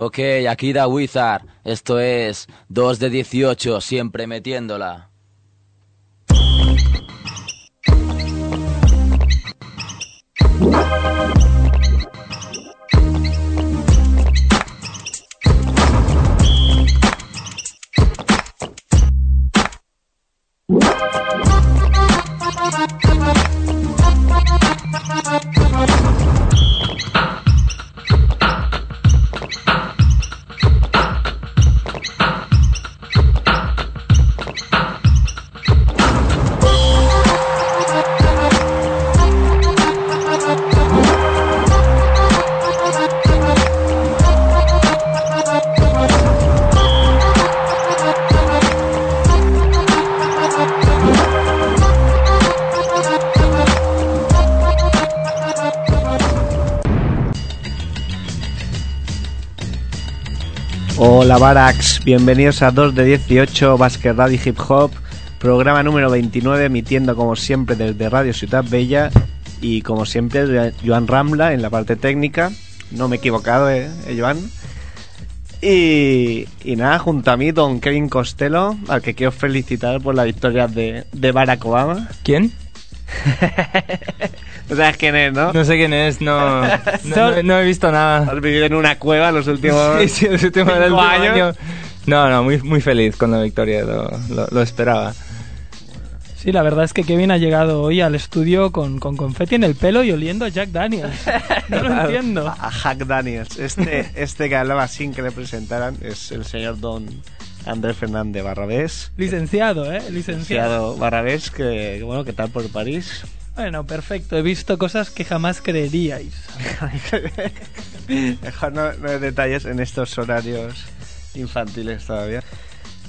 Ok, aquí da Wizard. Esto es 2 de 18, siempre metiéndola. Barax, bienvenidos a 2 de 18 Basket Radio Hip Hop, programa número 29 emitiendo como siempre desde Radio Ciudad Bella y como siempre Joan Ramla en la parte técnica, no me he equivocado eh, eh, Joan. Y, y nada, junto a mí don Kevin Costello, al que quiero felicitar por la victoria de, de Barack Obama. ¿Quién? No sabes quién es, ¿no? No sé quién es, no, no, no- no he visto nada. Has vivido en una cueva los últimos... Sí, sí, los últimos- el cinco último años. año. No, no, muy, muy feliz con la victoria, lo, lo- lo esperaba. Sí, la verdad es que Kevin ha llegado hoy al estudio con, con confeti en el pelo y oliendo a Jack Daniels. No lo entiendo. A, Hack Daniels. Este, este que hablaba sin que le presentaran es el señor don Andrés Fernández Barrabés. Licenciado, ¿eh? Licenciado. Licenciado Barrabés, que bueno, ¿qué tal por París? Bueno, perfecto. He visto cosas que jamás creeríais. Mejor no, no hay detalles en estos horarios infantiles todavía.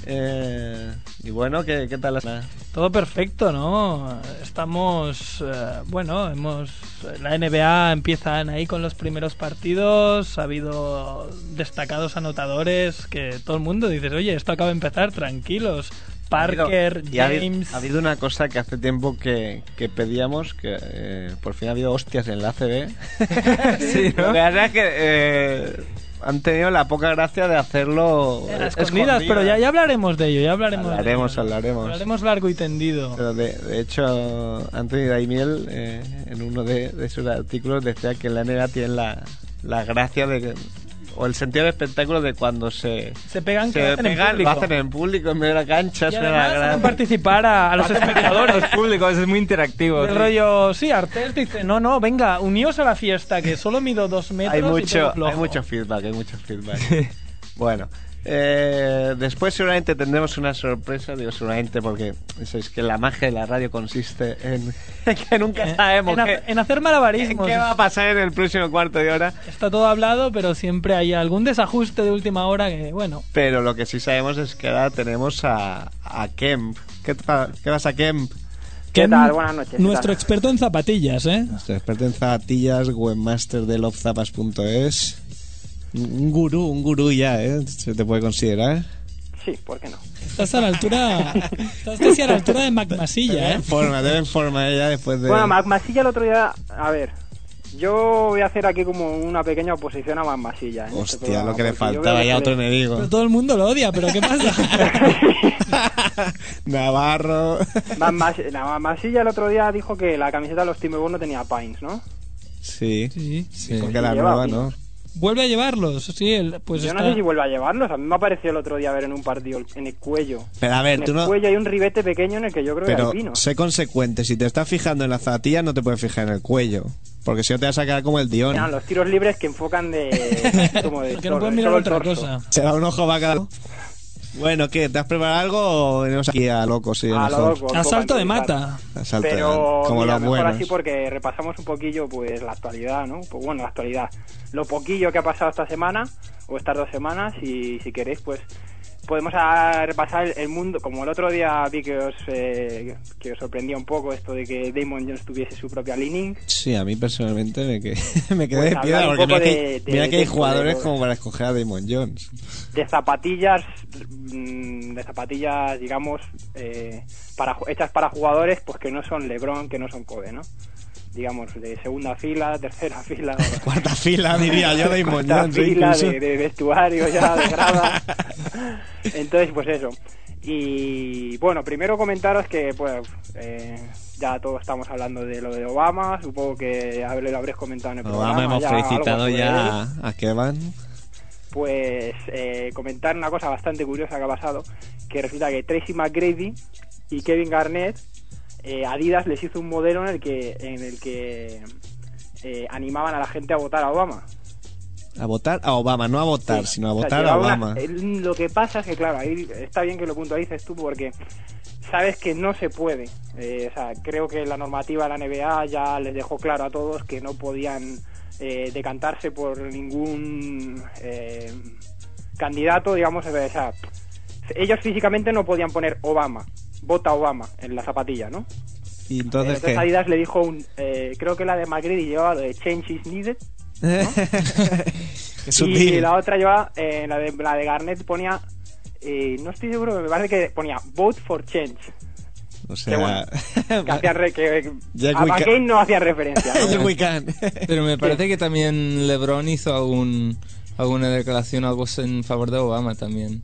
Eh, y bueno, ¿qué, qué tal la Todo perfecto, ¿no? Estamos, eh, bueno, hemos la NBA empiezan ahí con los primeros partidos, ha habido destacados anotadores que todo el mundo dices, oye, esto acaba de empezar, tranquilos. Parker, ha habido- James. Ha habido, una cosa que hace tiempo que, que pedíamos, que eh, por fin ha habido hostias en la ACB. Sí, ¿no? Lo que pasa es que eh, han tenido la poca gracia de hacerlo A escondidas, pero ya, ya hablaremos de ello, ya hablaremos. de Hablaremos, ello. hablaremos. Hablaremos largo y tendido. Pero de, de hecho, Anthony Daimiel, eh, en uno de, de sus artículos, decía que la NBA tienen la, la gracia de que- o el sentido del espectáculo de cuando se, Se pegan, que se lo hacen en pegan, público. lo hacen en público en medio de la cancha. Y además gran- hacen participar a, a los espectadores. Los públicos, es muy interactivo. El sí. rollo, sí, Artel te dice, no, no, venga, uníos a la fiesta, que solo mido dos metros hay mucho, pego flojo". hay mucho feedback, hay mucho feedback. bueno, eh, después seguramente tendremos una sorpresa, digo seguramente porque es que la magia de la radio consiste en que nunca En- sabemos en, qué, en hacer malabarismos. qué va a pasar en el próximo cuarto de hora. Está todo hablado, pero siempre hay algún desajuste de última hora que, bueno, Pero lo que sí sabemos es que ahora tenemos a, a Kemp. ¿Qué, ¿Qué pasa, Kemp? ¿Qué tal? Buenas noches. ¿qué Nuestro experto en zapatillas, ¿eh? Nuestro experto en zapatillas, webmaster de lovezapas.es. Un gurú, un gurú ya, ¿eh? Se te puede considerar. Sí, ¿por qué no? Estás a la altura. Estás casi a la altura de Mac Masilla, ¿eh? en forma, te en forma ella después de... Bueno, Mac Masilla el otro día... A ver, yo voy a hacer aquí como una pequeña oposición a Mac Masilla. en este Hostia, programa, lo que le faltaba ya otro le- enemigo. Pero todo el mundo lo odia, ¿pero qué pasa? Navarro. Mac Mas- la Mac Masilla el otro día dijo que la camiseta de los Timberwolves no tenía pines, ¿no? Sí, Sí. Sí. porque la nueva. ¿no? Vuelve a llevarlos, sí. el- pues yo está... no sé si vuelve a llevarlos. A mí me apareció el otro día ver en un partido en el cuello. Pero a ver, En tú el no... cuello hay un ribete pequeño en el que yo creo que Pero hay pino. sé consecuente. Si te estás fijando en la zapatilla, no te puedes fijar en el cuello. Porque si no te vas a quedar como el Dion. Eran los tiros libres que enfocan de... como de Porque no pueden mirar otra cosa. Se da un ojo va cada... Bueno, ¿qué? ¿Te has preparado algo o venimos aquí a locos? Sí, A lo mejor? loco, Asalto de mata. Asalto de- Pero como mira, los mejor buenos. así porque repasamos un poquillo pues la actualidad, ¿no? Pues bueno, la actualidad. Lo poquillo que ha pasado esta semana o estas dos semanas y si queréis pues podemos repasar el, mundo, como el otro día vi que os eh, que os sorprendía un poco esto de que Damon Jones tuviese su propia leaning. Sí, a mí personalmente me, que- me quedé Pues de piedra porque mira, que, de- de- mira que hay jugadores como para escoger a Damon Jones. de zapatillas mm, de zapatillas digamos eh, para hechas para jugadores pues que no son LeBron que no son Kobe no digamos, de segunda fila, tercera fila, Cuarta fila, diría yo, de cuarta fila de, de vestuario ya, de grada. Entonces, pues eso. Y bueno, primero comentaros que, pues, eh, ya todos estamos hablando de lo de Obama, supongo que lo habréis comentado en el programa. Obama hemos ya felicitado ya a Kevan. Pues eh, comentar una cosa bastante curiosa que ha pasado, que resulta que Tracy McGrady y Kevin Garnett, eh, Adidas les hizo un modelo en el que, en el que eh, animaban a la gente a votar a Obama. A votar a Obama, no a votar, Sí. sino a O sea, votar a una- Obama. lo que pasa es que, claro, ahí está bien que lo puntualices tú porque sabes que no se puede. Eh, o sea, creo que la normativa de la NBA ya les dejó claro a todos que no podían eh, decantarse por ningún eh, candidato, digamos, o sea, ellos físicamente no podían poner Obama, vota Obama en la zapatilla, ¿no? Y entonces, Entonces ¿qué? Adidas le dijo, un, eh, creo que la de McGrady llevaba lo de Change is needed, Qué y la otra lleva, eh, la, de, la de Garnet ponía, eh, no estoy seguro, me parece que ponía Vote for Change. O Que bueno, sea, que hacían re- que- Jack a McCain no hacía referencia. ¿no? Pero me parece que también LeBron hizo algún, alguna declaración algo en favor de Obama también.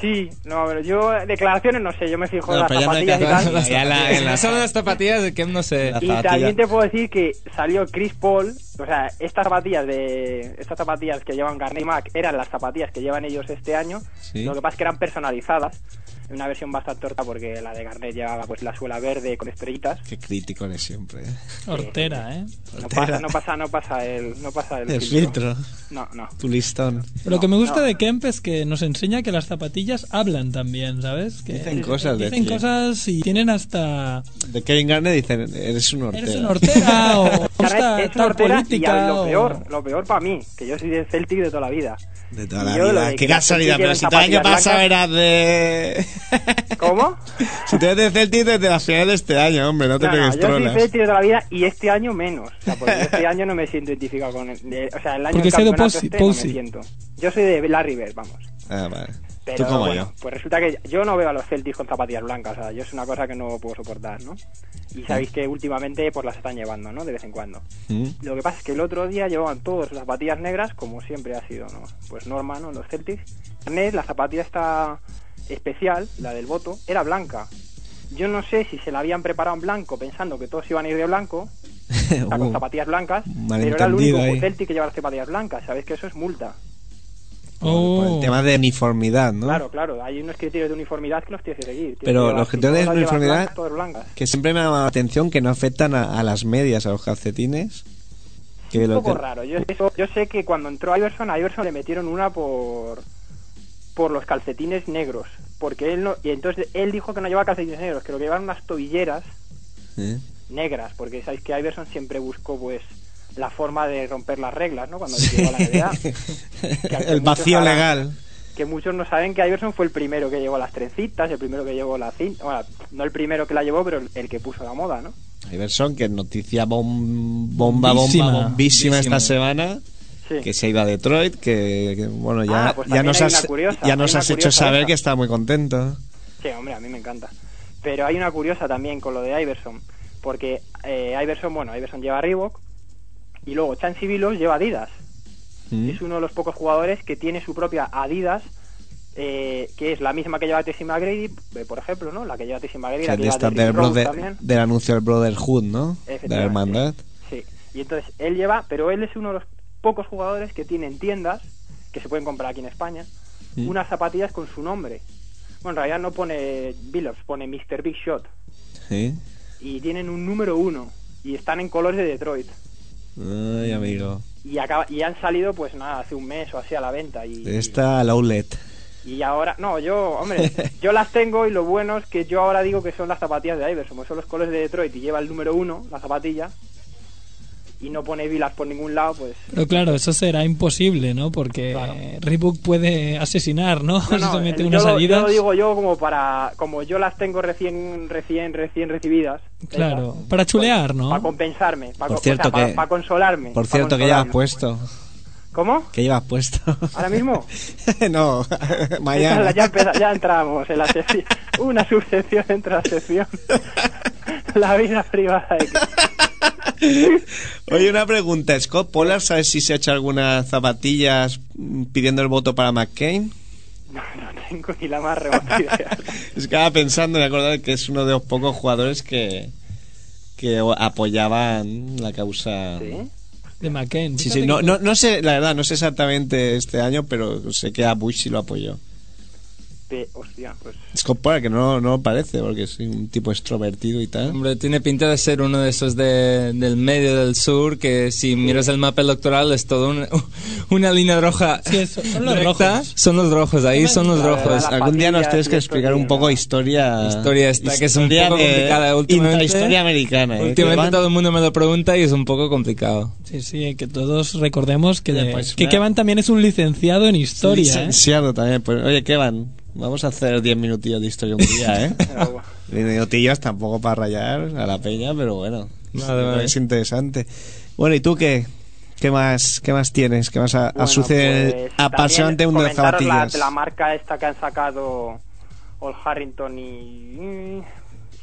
Sí, no, pero yo declaraciones no sé, yo me fijo en las zapatillas y tal. en la- Son las zapatillas de que no sé. La- Y también te puedo decir que salió Chris Paul, o sea, estas zapatillas de estas zapatillas que llevan Garnet y Mac eran las zapatillas que llevan ellos este año. Sí. Lo que pasa es que eran personalizadas, en una versión bastante torta porque la de Garnet llevaba pues la suela verde con estrellitas. Qué crítico eres siempre. ¿eh? Hortera, ¿eh? No Hortera. pasa, no pasa, no pasa el, no pasa el, El filtro. No, no. Tu listón. Lo que me gusta no. de Kemp es que nos enseña que las zapatillas hablan también, ¿sabes? Que Dicen cosas de Dicen cosas y tienen hasta... De Kevin Garnett dicen, eres un hortera. Eres una hortera o Garnet gusta es tal hortera y lo peor, lo peor para mí, que yo soy del Celtic de toda la vida. De toda la yo vida. de Qué que casualidad, pero si todo el año pasado eras de... ¿Cómo? si tú eres de Celtic desde las finales de este año, hombre, no te No, no, pegues yo soy trolas. Celtic de toda la vida y este año menos. O sea, porque yo este año no me siento identificado con el, de- o sea, el año Porque del campeonato este no me siento. Yo soy de Larry Bird, vamos. Ah, vale. Pero Tú como bueno, yo. pues resulta que yo no veo a los Celtics con zapatillas blancas, o sea, yo es una cosa que no puedo soportar, ¿no? Y sabéis que últimamente pues las están llevando, ¿no? De vez en cuando. ¿Mm? Lo que pasa es que el otro día llevaban todos las zapatillas negras, como siempre ha sido, ¿no? Pues norma, ¿no? Los Celtics. La zapatilla esta especial, la del voto, era blanca. Yo no sé si se la habían preparado en blanco pensando que todos iban a ir de blanco, o sea, con Uh, zapatillas blancas, pero era el único. Celtic que lleva las zapatillas blancas. Sabéis que eso es multa. Por el Oh. tema de uniformidad, ¿no? Claro, claro, hay unos criterios de uniformidad que los tienes que seguir. Tienes Pero que los si criterios de uniformidad- blancas. Que siempre me ha llamado la atención que no afectan a, a las medias, a los calcetines. Que un lo poco que- raro. Yo, eso- yo sé que cuando entró Iverson, a Iverson le metieron una por por los calcetines negros, porque él no y entonces él dijo que no llevaba calcetines negros, que lo que llevaban unas tobilleras ¿Eh? negras, porque sabéis que Iverson siempre buscó pues la forma de romper las reglas, ¿no? Cuando llegó la NBA. El vacío muchos legal. Que muchos no saben que Iverson fue el primero que llevó las trencitas, el primero que llevó la cinta, bueno, no el primero que la llevó, pero el- que puso la moda, ¿no? Iverson, que noticia bom- bomba, Bombísima. bomba, bombísima esta Bombísima. semana. Sí. Que se ha ido a Detroit, que, que, bueno, ya, Ah, pues ya nos has, curiosa, ya nos has hecho saber esa. que está muy contento. Sí, hombre, a mí me encanta. Pero hay una curiosa también con lo de Iverson, porque eh, Iverson, bueno, Iverson lleva Reebok y luego Chansey Billups lleva Adidas. ¿Mm? Es uno de los pocos jugadores que tiene su propia Adidas, eh, que es la misma que lleva Tessie McGrady, eh, por ejemplo, ¿no? La que lleva Tessie McGrady, Que la es que lleva del, brother- anuncio del Brotherhood, ¿no? De la hermandad. Sí. Y entonces él lleva, pero él es uno de los pocos jugadores que tienen tiendas que se pueden comprar aquí en España, Mm. unas zapatillas con su nombre. Bueno, en realidad no pone Billups, pone Mr. Big Shot. ¿Sí? y tienen un número uno y están en colores de Detroit Ay, amigo. y acaba, y han salido pues nada hace un mes o así a la venta y Esta, la outlet. y ahora no yo hombre yo las tengo y lo bueno es que yo ahora digo que son las zapatillas de Iverson como son los colores de Detroit y lleva el número uno la zapatilla y no pone Vilas por ningún lado pues Pero claro, eso será imposible, ¿no? Porque Claro. Reebok puede asesinar, ¿no? no, si no, se mete yo, unas lo, yo lo digo yo como para como yo las tengo recién recién recién recibidas Claro, esas, para chulear, para ¿no? compensarme para, Por cierto para, que- para consolarme Por para cierto, que llevas consolarme. puesto. ¿Cómo? ¿Qué llevas puesto? ¿Ahora mismo? no, mañana. ya, entramos en la sección, una subsección dentro de la sección. la vida privada de Oye, una pregunta. Scott Pollard, ¿sabes si se ha hecho algunas zapatillas pidiendo el voto para McCain? No, no tengo ni la más remota idea. Es que estaba pensando, me acordaba que es uno de los pocos jugadores que, que apoyaban la causa. ¿Sí? De McCain. Sí, sí, no, no, no sé, la verdad, no sé exactamente este año, pero sé que a Bush sí lo apoyó. Hostia, pues Scott Pollard, que no, no parece, porque es un tipo extrovertido y tal. Hombre, tiene pinta de ser uno de esos de, del medio del sur que si miras el mapa electoral es todo una, una línea roja. Sí, son los recta. rojos. Son los rojos, ahí son los la rojos. verdad, Algún día nos tienes que explicar sí, un poco historia. Historia esta, que es un historia poco de- complicada últimamente. Intrahistoria americana, ¿eh? Últimamente todo el mundo me lo pregunta y es un poco complicado. Sí, sí, que todos recordemos que, Oye, pues que Kevan también es un licenciado en historia. ¿eh? Licenciado también. Pues, oye, ¿qué van? Vamos a hacer 10 minutillos de historia un día, ¿eh? Pero, 10 minutillos tampoco para rayar a la peña, pero bueno. Vale, vale. Es interesante. Bueno, ¿y tú qué? ¿Qué más, qué más tienes? ¿Qué más a, a bueno, el pues, apasionante mundo de la, zapatillas? la marca esta que han sacado Ol Harrington y mm,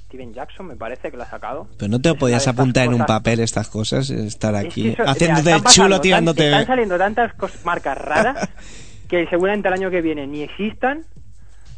Steven Jackson, me parece que la ha sacado. Pero no te lo Es podías apuntar en un papel estas cosas, estar Es que aquí eso- sea, haciéndote pasando chulo tan- tirándote. Están saliendo tantas cos- marcas raras que seguramente el año que viene ni existan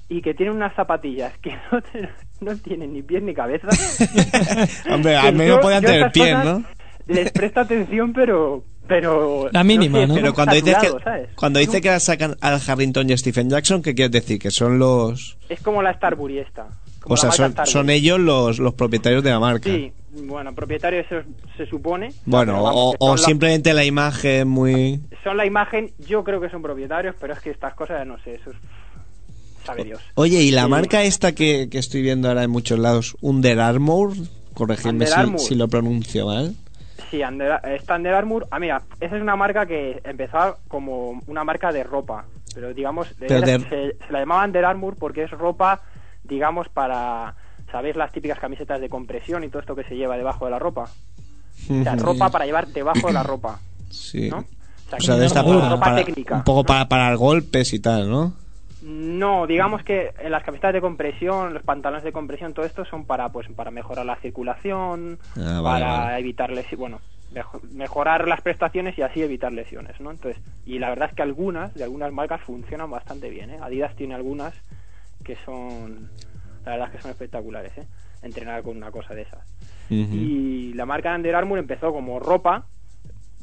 y que tienen unas zapatillas que no, te- no tienen ni pies ni cabeza. Hombre, al menos podían tener pies, ¿no? Les presto atención, pero. pero La mínima, sé, ¿no? Pero cuando dices que, ¿sabes? cuando dice que sacan al Harrington y Stephen Jackson, ¿qué quieres decir? Que son los... Es como la Starbury esta. O sea, son, son ellos los, los propietarios de la marca. Sí, bueno, propietarios se, se supone. Bueno, vamos, o, o la- simplemente la imagen muy... Son la imagen, yo creo que son propietarios, pero es que estas cosas, no sé, eso es. Sabe Dios. Oye, y la Sí. marca esta que, que estoy viendo ahora en muchos lados, Under Armour, corregidme Under si, Armour. si lo pronuncio mal. Sí, Under, está Under Armour. Ah, mira, esa es una marca que empezaba como una marca de ropa. Pero digamos, Pero era- de- se, se la llamaba Under Armour porque es ropa, digamos, para. ¿Sabéis las típicas camisetas de compresión y todo esto que se lleva debajo de la ropa? O sea, ropa para llevar debajo de la ropa. Sí. ¿no? O sea, O sea, que de es esta para, ropa para- técnica. un poco para parar golpes y tal, ¿no? No, digamos que en las camisetas de compresión, los pantalones de compresión, todo esto son para pues para mejorar la circulación, Ah, vale, para vale. evitar lesiones, bueno, mejo- mejorar las prestaciones y así evitar lesiones, ¿no? Entonces, y la verdad es que algunas de algunas marcas funcionan bastante bien, ¿eh? Adidas tiene algunas que son la verdad es que son espectaculares, ¿eh? Entrenar con una cosa de esas. Y la marca Under Armour empezó como ropa,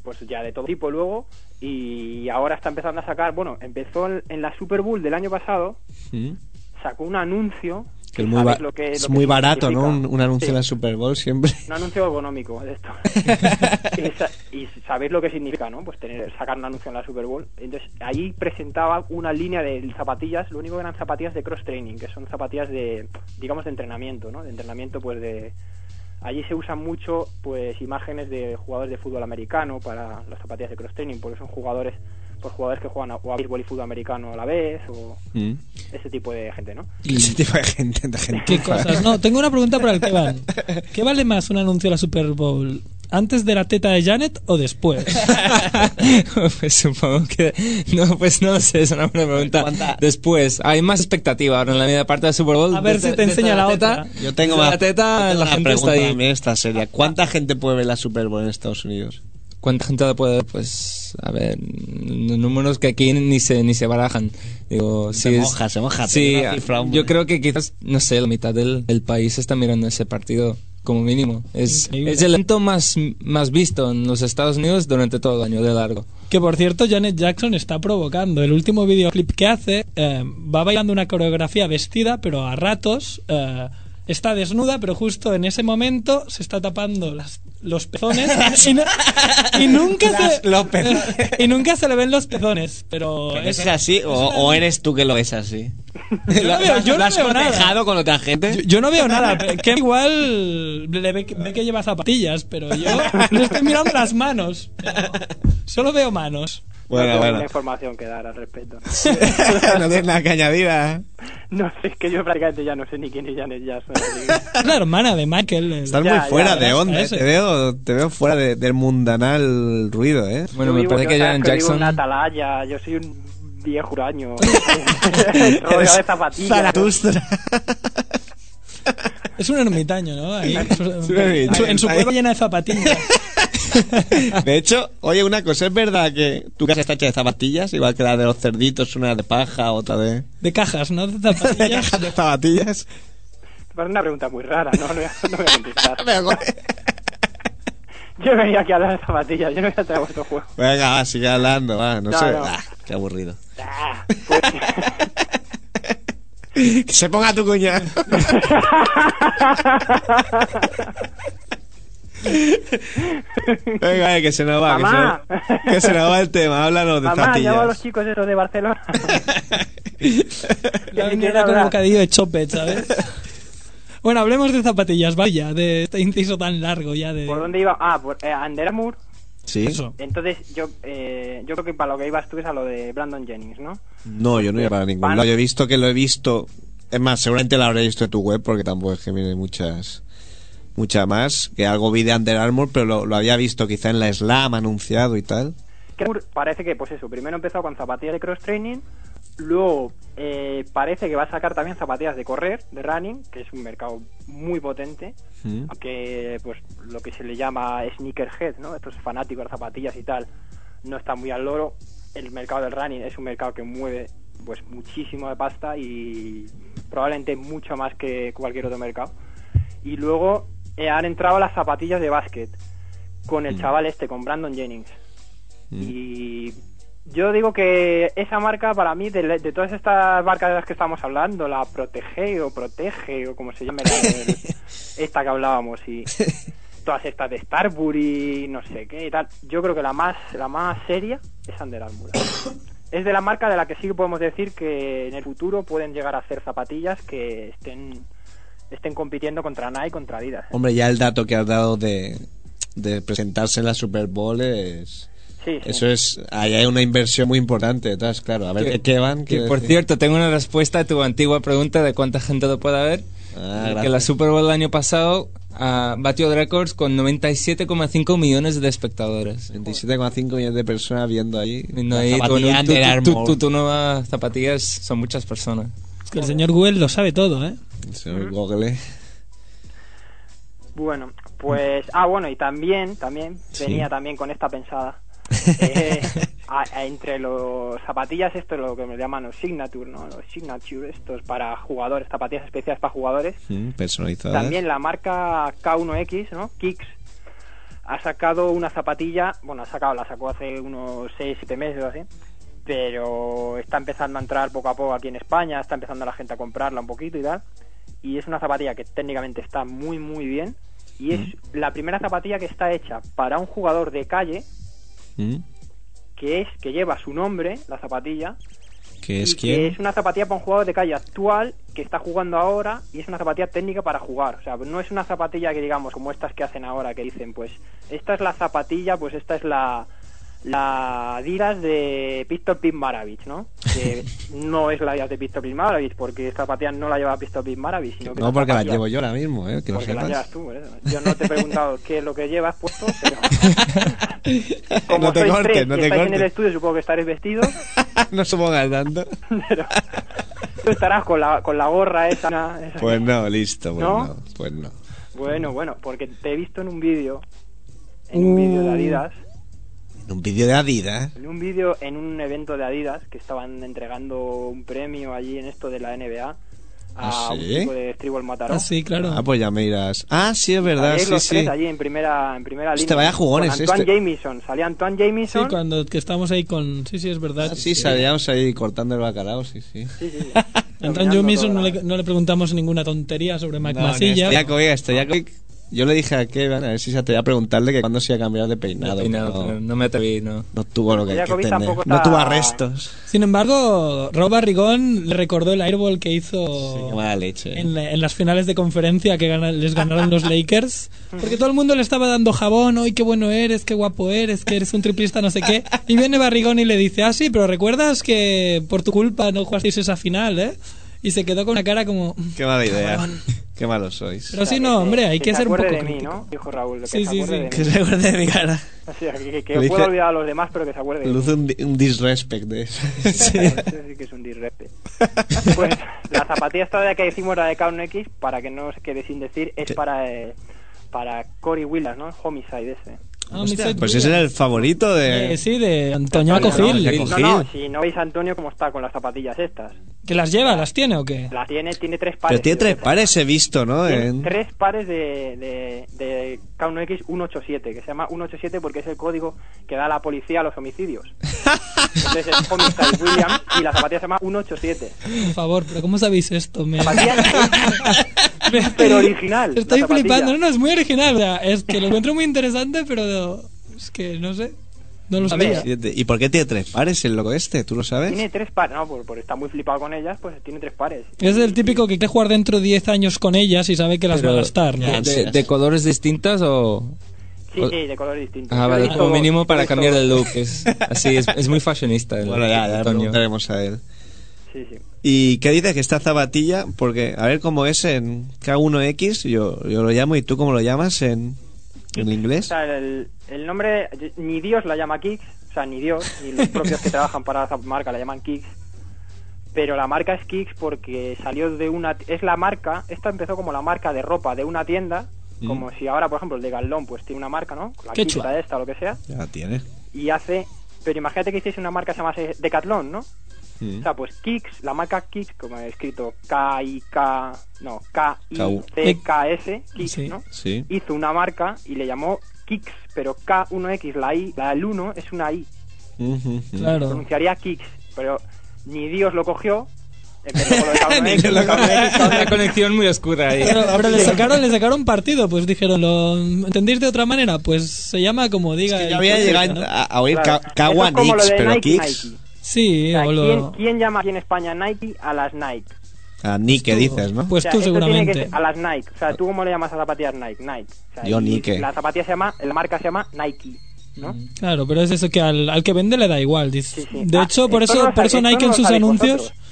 pues ya de todo tipo luego, y ahora está empezando a sacar, bueno, empezó en, la Super Bowl del año pasado, Ujú. sacó un anuncio. Que es muy, sabes ba- lo que- es lo que muy barato, ¿no? Un, anuncio Sí, en la Super Bowl siempre. Un anuncio económico de esto. y sabéis lo que significa, ¿no? Pues tener sacar un anuncio en la Super Bowl. Entonces, ahí presentaba una línea de zapatillas, lo único que eran zapatillas de cross training, que son zapatillas de, digamos, de entrenamiento, ¿no? De entrenamiento, pues de... Allí se usan mucho, pues, imágenes de jugadores de fútbol americano para las zapatillas de cross training, porque son jugadores, pues, jugadores que juegan a, o a béisbol y fútbol americano a la vez, o Mm. ese tipo de gente, ¿no? Ese tipo de gente, de gente. ¿Qué cosas? No, tengo una pregunta para el Kevan. ¿Qué vale más un anuncio de la Super Bowl? ¿Antes de la teta de Janet o después? pues supongo que. No, pues no sé, es una buena pregunta. ¿Cuánta- Después, hay más expectativa ahora en la media parte del Super Bowl. A ver si te enseña la teta- otra. Yo tengo desde más, la teta, yo tengo la una gente está ahí. esta seria. ¿Cuánta gente puede ver la Super Bowl en Estados Unidos? ¿Cuánta gente puede ver? Pues, a ver, números que aquí ni se, ni se barajan. Digo, Se sí es- moja, se moja, Sí, yo creo que quizás, no sé, la mitad del, del país está mirando ese partido como mínimo. Es, es el evento más, más visto en los Estados Unidos durante todo el año de largo. Que por cierto, Janet Jackson está provocando. El último videoclip que hace eh, va bailando una coreografía vestida, pero a ratos eh, está desnuda, pero justo en ese momento se está tapando las, los pezones y, no- y nunca Las- se, los pezones. y nunca se le ven los pezones. Pero, ¿Pero es- ¿Es así o, o eres tú que lo ves así? Yo no veo- yo ¿Lo no has veo nada. cotejado con otra gente? Yo, yo no veo nada. Que igual le ve, que- ve que lleva zapatillas, pero yo le estoy mirando las manos. Solo veo manos. Bueno, no tengo bueno. información que dar al respecto. no tienes nada que añadir. ¿eh? No sé, es que yo prácticamente ya no sé ni quién es Janet Jackson. Es la hermana de Michael. el- Estás Ya, muy fuera ya, de onda. ese. Te veo, te veo fuera de- del mundanal ruido, ¿eh? Bueno, Yo me vivo- parece yo que Janet en Jackson... una atalaya, yo soy un viejo huraño. Rodeado de zapatillas. Zaratustra. Es un ermitaño, ¿no? Ahí, en su- ermitaño. en su cueva llena de zapatillas. De hecho, oye, una cosa, ¿es verdad que tu casa está hecha de zapatillas? Igual que la de los cerditos, una de paja, otra de... De cajas, ¿no? De de zapatillas. cajas de zapatillas. Me parece una pregunta muy rara, ¿no? No voy a, no voy a contestar. Yo venía aquí a hablar de zapatillas, yo no voy a traer vuestro juego. Venga, va, sigue hablando, va, no, No, sé. no. Ah, qué aburrido. Ah, pues- Que se ponga tu cuñado. Venga, eh, que se nos va, que se, nos- que se nos va el tema. Háblanos de Mamá, llamo a los chicos esos de Barcelona. Ya Que viniera con hablar. bocadillo de chope, ¿sabes? Bueno, hablemos de zapatillas, vaya, de este inciso tan largo ya de... ¿Por dónde iba? Ah, por eh, Under Armour. Sí. Eso. Entonces, yo eh, yo creo que para lo que ibas tú es a lo de Brandon Jennings, ¿no? No, yo no iba para ningún lado. Yo he visto que lo he visto. Es más, seguramente lo habré visto en tu web porque tampoco es que mire muchas. Mucha más. Que algo vi de Under Armour, pero lo, lo había visto quizá en la Slam anunciado y tal. Parece que, pues eso, primero empezó con zapatillas de cross training, luego eh, parece que va a sacar también zapatillas de correr, de running, que es un mercado muy potente, Mm. aunque pues lo que se le llama sneakerhead, ¿no? Estos fanáticos de zapatillas y tal, no está muy al loro. El mercado del running es un mercado que mueve pues muchísimo de pasta y probablemente mucho más que cualquier otro mercado. Y luego eh, han entrado las zapatillas de básquet con el chaval este, con Brandon Jennings. Mm. Y yo digo que esa marca para mí, de, de todas estas marcas de las que estamos hablando, la Protege o Protege o como se llame, la esta que hablábamos y todas estas de Starbury, no sé qué y tal, yo creo que la más la más seria es Under Armour. Es de la marca de la que sí que podemos decir que en el futuro pueden llegar a hacer zapatillas que estén estén compitiendo contra Nike, contra Adidas. Hombre, ya el dato que has dado de, de presentarse en la Super Bowl es. Sí, sí. Eso es. Ahí hay una inversión muy importante detrás, claro. A ver qué van. Que, por decir. cierto, tengo una respuesta a tu antigua pregunta de cuánta gente lo puede ver. Ah, que la Super Bowl el año pasado ah, batió récords con 97,5 millones de espectadores. 27,5 millones de personas viendo ahí. Viendo la ahí tu, tu, tu- tu- tu nueva zapatillas son muchas personas. Es que el señor Google lo sabe todo, ¿eh? Señor Google. Bueno, pues ah bueno y también también Sí. venía también con esta pensada eh, a- a- entre los zapatillas esto es lo que me llaman los signature, ¿no? Los signature estos para jugadores, zapatillas especiales para jugadores. Mm, personalizadas. También la marca K1X, ¿no? Kicks ha sacado una zapatilla, bueno, ha sacado, la sacó hace unos 6, 7 meses o así, pero está empezando a entrar poco a poco aquí en España, está empezando la gente a comprarla un poquito y tal, y es una zapatilla que técnicamente está muy muy bien y es la primera zapatilla que está hecha para un jugador de calle Mm, que es que lleva su nombre, la zapatilla, ¿Qué es y quién? que es una zapatilla para un jugador de calle actual que está jugando ahora y es una zapatilla técnica para jugar. O sea, no es una zapatilla que digamos como estas que hacen ahora que dicen, pues esta es la zapatilla, pues esta es la la Adidas de Pistol Pete Maravich, ¿no? Que no es la Adidas de Pistol Maravich porque esta zapatilla no la lleva Pistol Pete Maravich, sino que No, porque la llevo yo ahora mismo, ¿eh? Que lo porque la llevas tú, eso. Yo no te he preguntado qué es lo que llevas puesto, pero como no te cortes, tres no te estáis en el cortes. estudio, supongo que estaréis vestidos. no se pongan tanto. Pero tú estarás con la, con la gorra esa. esa- Pues no, listo, pues ¿No? no. Pues no. Bueno, bueno, porque te he visto en un vídeo, en un vídeo de Uh. Adidas, un vídeo de Adidas. en un vídeo en un evento de Adidas que estaban entregando un premio allí en esto de la NBA a ¿Ah, un sí? chico de Tribal Mataró. Ah, sí, claro. Ah, pues ya me irás. Ah, sí, es verdad, sí, los sí. tres allí en primera, en primera Hostia, línea. vaya jugones con Antoine este. Jamison. Salía Antoine Sí, Jamison. cuando que estamos ahí con... Sí, sí, es verdad. Ah, sí, salíamos ahí cortando el bacalao, sí, sí. Sí, sí. Antoine Jamison no le, no le preguntamos ninguna tontería sobre Mac No, ni Masilla. Stojakovic, Yo le dije a Kevin, a ver si se atrevía a preguntarle que cuándo se iba a cambiar de peinado. Y no, me atreví, no. no tuvo lo que hay que tener. No tuvo arrestos. Sin embargo, Rob Barrigón le recordó el airball que hizo Sí, qué mala leche. en, la- en las finales de conferencia que gana- les ganaron los Lakers. Porque todo el mundo le estaba dando jabón, ¡ay, qué bueno eres, qué guapo eres, que eres un triplista, no sé qué! Y viene Barrigón y le dice, ah, sí, pero recuerdas que por tu culpa no jugasteis esa final, ¿eh? Y se quedó con una cara como... Qué mala idea. Qué malos sois. Pero sí, no, hombre, hay que se ser un poco acuerde de mí. ¿no? Dijo Raúl. Que Sí, se sí, acuerde sí. de Que se acuerde de mi cara. O sea, que, que, que Le puedo dice- olvidar a los demás, pero que se acuerde de mí. Luce un, un disrespect de eso. Eso sí que es un disrespect. Pues la zapatilla esta de que decimos, la de Count X, para que no se quede sin decir, es ¿Qué? para eh, para Cory Willas, ¿no? El Homicide ese. Ah, Hostia, pues ese era el favorito de... Eh, sí, de Antonio Acogil. ¿no? No, no, si no veis a Antonio cómo está con las zapatillas estas. ¿Que las lleva? ¿Las tiene o qué? Las tiene, tiene tres pares. Pero tiene tres pares, he visto, ¿no? Tiene tres pares de, de, de K1X 187, que se llama 187 porque es el código que da la policía a los homicidios. Entonces es Homicide Williams y la zapatilla se llama 187. Por favor, pero ¿cómo sabéis esto? Me... Zapatilla Me pero original. Estoy flipando. No, no, es muy original. o sea, es que lo encuentro muy interesante, pero es que no sé. No lo sabía. ¿Y por qué tiene tres pares el loco este? ¿Tú lo sabes? Tiene tres pares, no, por, por estar muy flipado con ellas, pues tiene tres pares. Es el típico que quiere jugar dentro de 10 años con ellas y sabe que las va a Pero, gastar, ¿no? de, de- de colores distintas o...? Sí, sí, de colores distintos. Ah, vale, como mínimo para cambiar el look. Es, así, es, es muy fashionista el Bueno, ya, ya le preguntaremos a él. Sí, sí. ¿Y qué dices que esta zapatilla? Porque, a ver cómo es en K1X, yo, yo lo llamo, ¿y tú cómo lo llamas en, en O inglés? sea, el, el nombre, ni Dios la llama Kicks, o sea, ni Dios, ni los propios que trabajan para esa marca la llaman Kicks. Pero la marca es Kicks porque salió de una... Es la marca, esta empezó como la marca de ropa de una tienda, Mm. como si ahora, por ejemplo, el de Galón pues tiene una marca, ¿no? La la esta o lo que sea. Ya la tiene. Y hace... Pero imagínate que hiciese una marca que se llamase Decathlon, ¿no? Mm. O sea, pues Kicks, la marca Kicks, como he escrito K-I-K... No, K-I-C-K-S, Kicks, Sí. ¿no? Sí. hizo una marca y le llamó Kicks, pero K1X, la I, la del 1 es una I. Ujú. Claro. Pronunciaría Kicks, pero ni Dios lo cogió. empezó lo de K1X, Ni Dios lo K1X, Una conexión muy oscura ahí. Pero, pero le sacaron le sacaron partido, pues dijeron, ¿lo entendéis de otra manera? Pues se llama como diga. Es que yo había llegado ¿no? a, a oír Claro. K- Eso es como lo K1X, de pero Nike, Kicks. Sí, O sea, o lo- ¿quién, quién llama aquí en España Nike a las Nike? A Nike dices, ¿no? Pues O sea, tú tiene que seguramente. ser a las Nike. O sea, ¿tú cómo le llamas a zapatillas Nike? Nike. O sea, Yo Nike. La zapatilla se llama, la marca se llama Nike, ¿no? Claro, pero es eso que al, al que vende le da igual. dice. Sí, sí. De Ah, hecho, por eso, no por eso Nike esto en no sus anuncios. vosotros.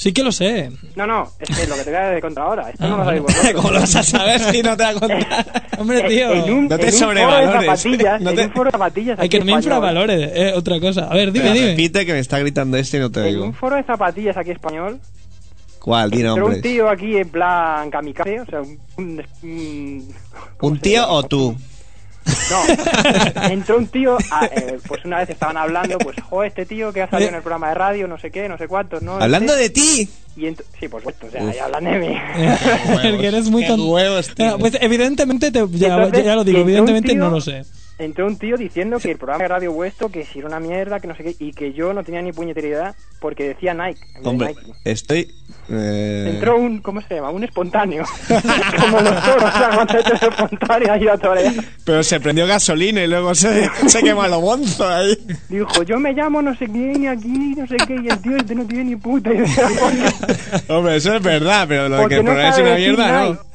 Sí que lo sé. No, no, es que lo que te voy a de contra ahora. Esto Ah, no lo sabéis vosotros. ¿Cómo lo vas a saber si no te va a contar? Hombre, tío. En un, No te en un foro de sobrevalores. zapatillas, No en te- un foro de zapatillas Hay aquí que no me español. infravalore, eh, otra cosa. A ver, dime, dime. Repite que me está gritando este y no te En oigo. un foro de zapatillas aquí español, ¿Cuál? Di entró un nombres. tío aquí en plan kamikaze, o sea, un... un, un- ¿cómo ¿Un tío o tú? No, entró un tío, a- eh, pues una vez estaban hablando, pues, jo, este tío que ha salido en el programa de radio, no sé qué, no sé cuántos, ¿no? Hablando Este- de ti. Y sí, por supuesto, o sea, ya hablan de mí. que eres muy Qué con- huevos, tío. Ah, Pues evidentemente, te, ya, entonces, ya lo digo, evidentemente tío- no lo sé. Entró un tío diciendo que el programa de radio vuestro, que si era una mierda, que no sé qué, y que yo no tenía ni puñetera idea porque decía Nike. en vez de Hombre, Nike. estoy... eh, Entró un, ¿cómo se llama? Un espontáneo. Como los toros, a torear. Pero se prendió gasolina y luego se, se quemó el bonzo ahí. Dijo, yo me llamo no sé quién y aquí, no sé qué, y el tío este no tiene ni puta idea. Hombre, eso es verdad, pero lo de que porque el no programa es sabe una decir mierda, Nike. no.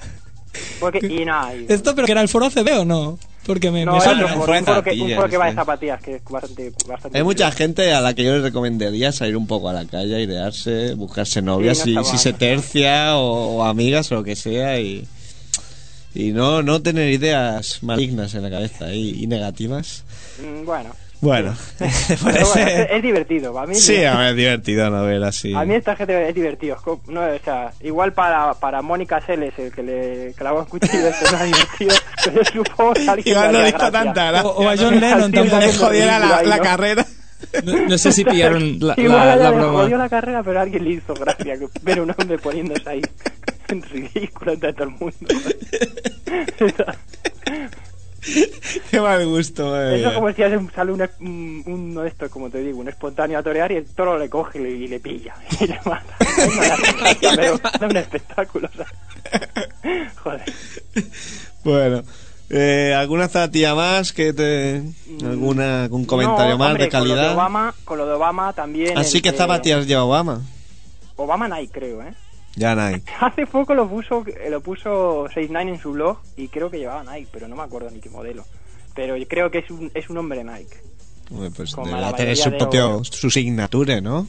Porque, y nada, y- ¿Esto pero que era el foro CB o no? Porque me, no, me es suena. un foro, un foro que, un zapatillas, foro que va de zapatillas, que es bastante... bastante Hay mucha gente a la que yo les recomendaría salir un poco a la calle, airearse, buscarse novias, Sí, no si, se tercia o, o amigas o lo que sea y, y no, no tener ideas malignas en la cabeza y, y negativas. Mm, Bueno, Bueno, bueno, es, es divertido, para mí. sí, a ver, es divertido no ver así. A mí esta gente es divertido. No, o sea, igual para, para Mónica Seles, el que le clavó un cuchillo, esto no es divertido. Pero supongo que a alguien Igual no dijo tanta. O- o a John Lennon tampoco. le jodiera la, la ahí, ¿no? carrera. No, no sé si pillaron la, Igual la- a la le broma. jodió la carrera, pero a alguien le hizo gracia ver un hombre poniéndose ahí en ridículo ante todo el mundo. Qué mal gusto, madre Eso mía. como si sale un, un- uno de estos, como te digo, un espontáneo a torear y el toro le coge y le, y le pilla y le mata. Da un espectáculo, ¿sabes? Joder. Bueno, eh, ¿alguna zapatilla más que te... alguna, algún comentario No, más hombre, de Con lo de calidad? Obama, con lo de Obama también. Así el que zapatillas lleva Obama. Obama Nike, creo, ¿eh? Ya Nike. Hace poco lo puso, eh, lo puso 69 en su blog y creo que llevaba Nike, pero no me acuerdo ni qué modelo. Pero yo creo que es un, es un hombre Nike. Hombre, Pues deberá tener su de propio, su signature, ¿no?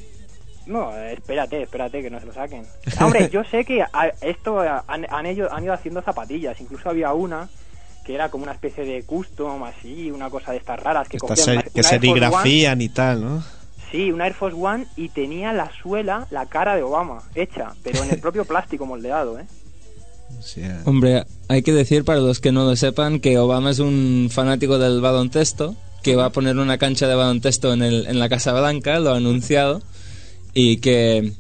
No, espérate, espérate que no se lo saquen. Ah, Hombre, yo sé que a- esto han, han, ello- han ido haciendo zapatillas. Incluso había una que era como una especie de custom, así, una cosa de estas raras que seri- una- que serigrafían y tal, ¿no? Sí, una Air Force One y tenía la suela, la cara de Obama, hecha, pero en el propio plástico moldeado, ¿eh? Sea, Hombre, hay que decir para los que no lo sepan que Obama es un fanático del baloncesto, que va a poner una cancha de baloncesto en, el, en la Casa Blanca, lo ha anunciado, y que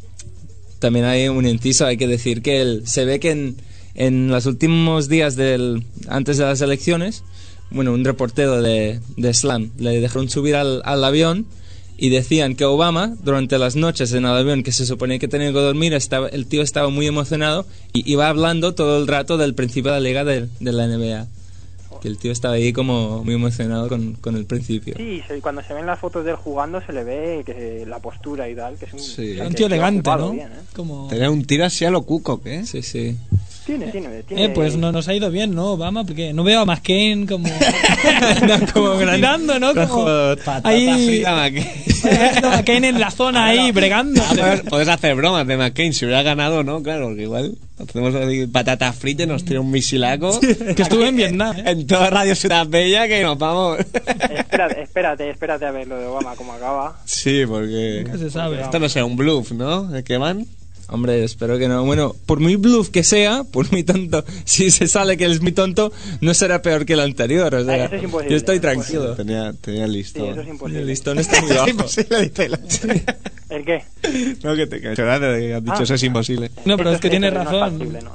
también hay un inciso, hay que decir que él, se ve que en, en los últimos días del, antes de las elecciones, bueno, un reportero de, de Slam le dejaron subir al, al avión y decían que Obama, durante las noches en el avión que se suponía que tenía que dormir, estaba, el tío estaba muy emocionado y iba hablando todo el rato del principio de la liga de, de la NBA. Que el tío estaba ahí como muy emocionado con, con el principio. Sí, se- cuando se ven las fotos de él jugando se le ve que la postura y tal, que es un, Sí. que- Un que tío elegante, ¿no? bien, ¿eh? Como... tenía un tiro así a lo cuco, ¿eh? Sí, sí. Tiene, tiene, tiene. Eh, pues no, nos ha ido bien, ¿no, Obama? Porque no veo a McCain como... No, como ¿no? Como... Ahí... frita, McCain. Eh, en la zona ahí, bregando. Ah, puedes, puedes hacer bromas de McCain si hubiera ganado, ¿no? Claro, porque igual hacemos fritas y nos tira un misilaco. Que estuve en Vietnam, ¿eh? En toda Radio Ciudad Bella que nos vamos. Espérate, espérate, espérate a ver lo de Obama cómo acaba. Sí, porque. Nunca se sabe. Esto no será un bluff, ¿no? ¿El que van? Hombre, espero que no. Bueno, por muy bluff que sea, por muy tonto, si se sale que él es muy tonto, no será peor que el anterior. O sea, eso es imposible, yo estoy eso es tranquilo. Tenía, tenía Sí, listo. eso es El imposible. listón está muy bajo. imposible, dice la- ¿El qué? No, que te caes. que has dicho Ah. eso es imposible. No, pero es que tiene esto no es razón. factible, no.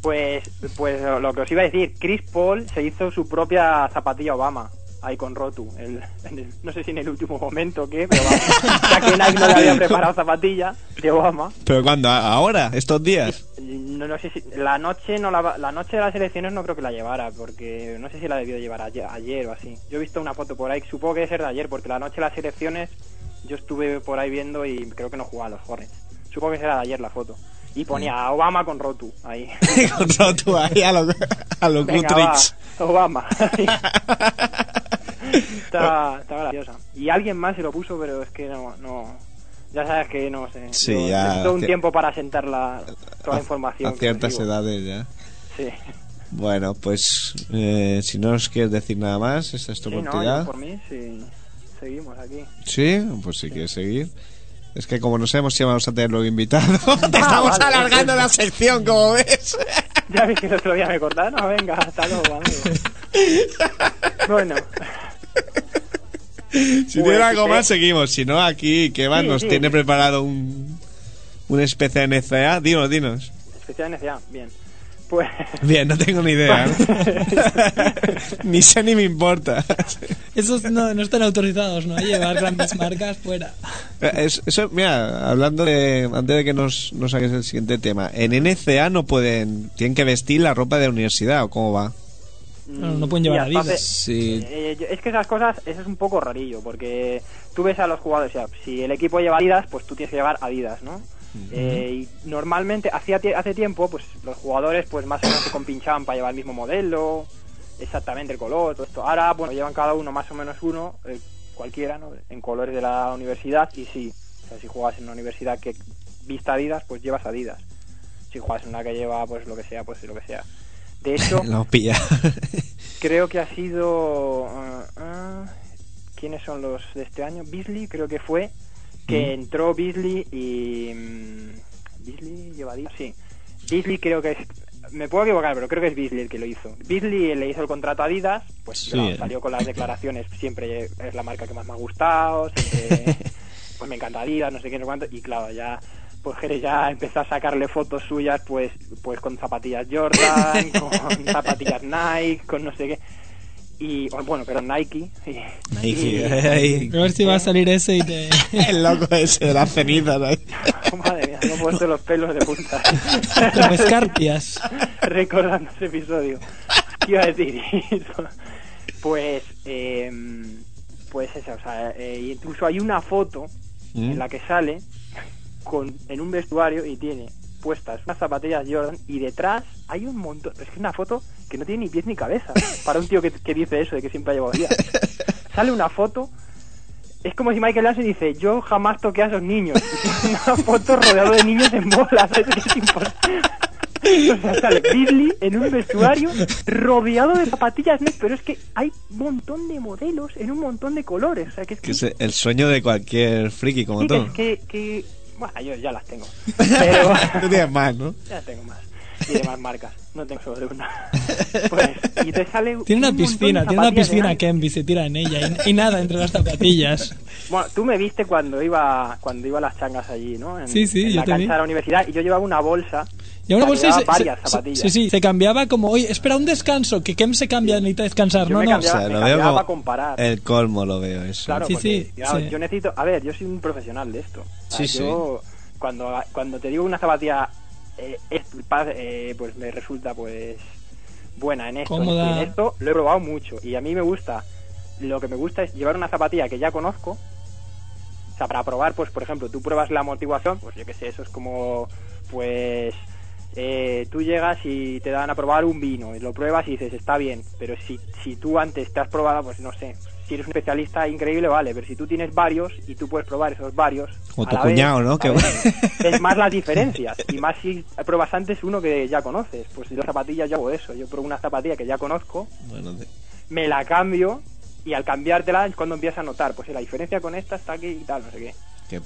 Pues, pues lo que os iba a decir, Chris Paul se hizo su propia zapatilla Obama, ahí con Rotu. El- en el- no sé si en el último momento o qué, pero vamos, ya que Nike no le había preparado zapatilla de Obama. ¿Pero cuándo? ¿Ahora? ¿Estos días? No, no sé si la noche no la, la noche de las elecciones no creo que la llevara porque no sé si la debió de llevar ayer, ayer o así. Yo he visto una foto por ahí, supongo que debe ser de ayer porque la noche de las elecciones yo estuve por ahí viendo y creo que no jugaba a los Hornets. Supongo que será de ayer la foto. Y ponía a Obama con Rotu ahí. Con Rotu ahí a lo, a lo Venga, va, Obama. está, está graciosa. Y alguien más se lo puso, pero es que no, no ya sabes que no sé. Sí, Yo ya necesito un tiempo para sentar la, toda la información. A ciertas edades ya. Sí. Bueno, pues eh, si no os quieres decir nada más, esta es tu Sí, no, por mí, sí. Seguimos aquí. Sí, pues si quieres seguir. Es que como no sabemos si vamos a tener luego invitado, te estamos vale. alargando la sección, como ves. Ya vi que el otro día me cortaron. No, venga, hasta luego, amigo. bueno, Si Pues, tiene algo sí. más, seguimos. Si no, aquí Kevan Sí, nos sí. tiene preparado un, un especie de NCA. Dinos, dinos. especial NCA, bien. Pues. Bien, no tengo ni idea. ni sé ni me importa. Esos no, no están autorizados, ¿no? A llevar grandes marcas fuera. Bueno, no pueden llevar y hasta Adidas. Sí. Eh, yo- es que esas cosas, eso es un poco rarillo, porque tú ves a los jugadores, o sea, si el equipo lleva Adidas, pues tú tienes que llevar Adidas, ¿no? Eh, y normalmente, hacía tie- hace tiempo, pues los jugadores pues más o menos se compinchaban para llevar el mismo modelo, exactamente el color, todo esto. Ahora, bueno, llevan cada uno más o menos uno, eh, cualquiera, ¿no? En colores de la universidad, y sí, o sea, si juegas en una universidad que vista Adidas, pues llevas Adidas. Si juegas en una que lleva, pues lo que sea, pues lo que sea. De hecho, pilla. creo que ha sido ah, quiénes son los de este año Beasley creo que fue que entró Beasley y mm, Beasley lleva Adidas? sí Beasley creo que es me puedo equivocar pero creo que es Beasley el que lo hizo Beasley le hizo el contrato a Adidas pues Sí, claro, eh. salió con las declaraciones siempre es la marca que más me ha gustado siempre pues me encanta Adidas no sé qué no sé cuánto y claro ya pues ya empezó a sacarle fotos suyas pues pues con zapatillas Jordan con zapatillas Nike con no sé qué y bueno pero Nike y- Nike, y- ahí. A ver si va a salir ese y te... El loco ese de las cenizas ahí. madre mía me he puesto los pelos de punta Como escarpias. recordando ese episodio ¿qué iba a decir pues eh, pues esa o sea eh, incluso hay una foto Mm. en la que sale con en un vestuario y tiene puestas unas zapatillas Jordan y detrás hay un montón es que es una foto que no tiene ni pies ni cabeza para un tío que, que dice eso de que siempre ha llevado Adidas sale una foto es como si Michael Jackson dice yo jamás toqué a esos niños una foto rodeado de niños en bolas es imposible o sea, sale Beasley en un vestuario rodeado de zapatillas Nike, pero es que hay un montón de modelos en un montón de colores. O sea, que es Que que, es el sueño de cualquier friki como tú. es que, que- bueno, yo ya las tengo. Pero Tú tienes más, ¿no? ya tengo más. y demás marcas. No tengo solo de una. Pues, y te sale Tiene una un de piscina, tiene una de piscina Nike. Ken y se tira en ella y, y nada entre las zapatillas. Bueno, tú me viste cuando iba cuando iba a las changas allí, ¿no? En, Sí, sí, en yo la te cancha vi. de la universidad y yo llevaba una bolsa. Y una bolsa se, se- sí, sí, se cambiaba como, oye, espera un descanso, que Kem se cambia, necesita descansar. Yo No, me no, O sea, me lo veo como comparar. el colmo, lo veo eso. Claro, Sí, porque, sí, sí. yo necesito, a ver, yo soy un profesional de esto. O sea, Sí, yo cuando cuando te digo una zapatilla eh, eh, pues me resulta pues buena en esto, en esto, y Cómoda. en esto lo he probado mucho y a mí me gusta lo que me gusta es llevar una zapatilla que ya conozco. O sea, para probar, pues por ejemplo, tú pruebas la amortiguación, pues yo qué sé, eso es como pues eh, tú llegas y te dan a probar un vino y lo pruebas y dices está bien, pero si, si tú antes te has probado, pues no sé, si eres un especialista increíble, vale, pero si tú tienes varios y tú puedes probar esos varios, a tu vez, cuñado, ¿no? Es más las diferencias y más si pruebas antes uno que ya conoces. Pues yo zapatillas yo hago eso, yo pruebo una zapatilla que ya conozco, Bueno, me la cambio y al cambiártela es cuando empiezas a notar, pues la diferencia con esta está aquí y tal, no sé qué.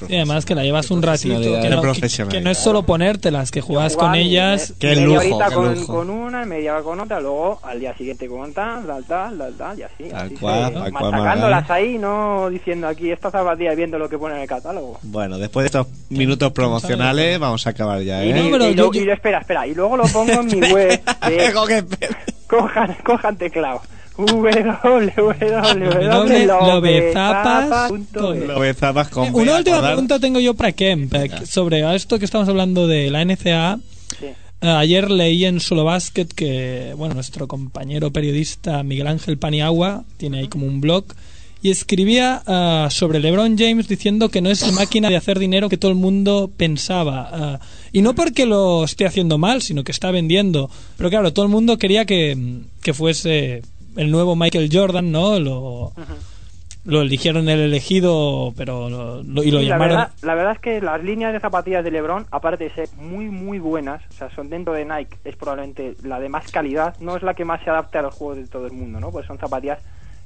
Y además que la llevas un ratito, que no, que- que no es solo ponértelas, que juegas con y ellas. me- Qué media lujo, horita qué con, lujo. con una, media hora con otra, luego al día siguiente con tal, tal, tal, tal, tal, y así. Tal así cual, se- tal cual, machacándolas Margal. ahí, no diciendo aquí esta zapatilla y viendo lo que pone en el catálogo. Bueno, después de estos minutos promocionales, vamos a acabar ya, Y, ¿eh? No, pero y yo- y espera, espera, y luego lo pongo en mi web. de- cojan, cojan teclado. www.lobezapas.es Lo besabas con Eh, Una última pregunta tengo yo para Kem, eh, sobre esto que estamos hablando de la NCAA. Sí. Eh, ayer leí en Solo Basket que, bueno, nuestro compañero periodista Miguel Ángel Paniagua tiene ahí como un blog y escribía ah, sobre LeBron James diciendo que no es la máquina de hacer dinero que todo el mundo pensaba. Ah, y no porque lo esté haciendo mal, sino que está vendiendo. Pero claro, todo el mundo quería que, que fuese el nuevo Michael Jordan, ¿no? Lo, lo eligieron el elegido, pero lo, lo- y lo Sí, la, llamaron... verdad, la verdad es que las líneas de zapatillas de LeBron, aparte de ser muy, muy buenas, o sea, son dentro de Nike, es probablemente la de más calidad, no es la que más se adapte a los juegos de todo el mundo, ¿no? Pues son zapatillas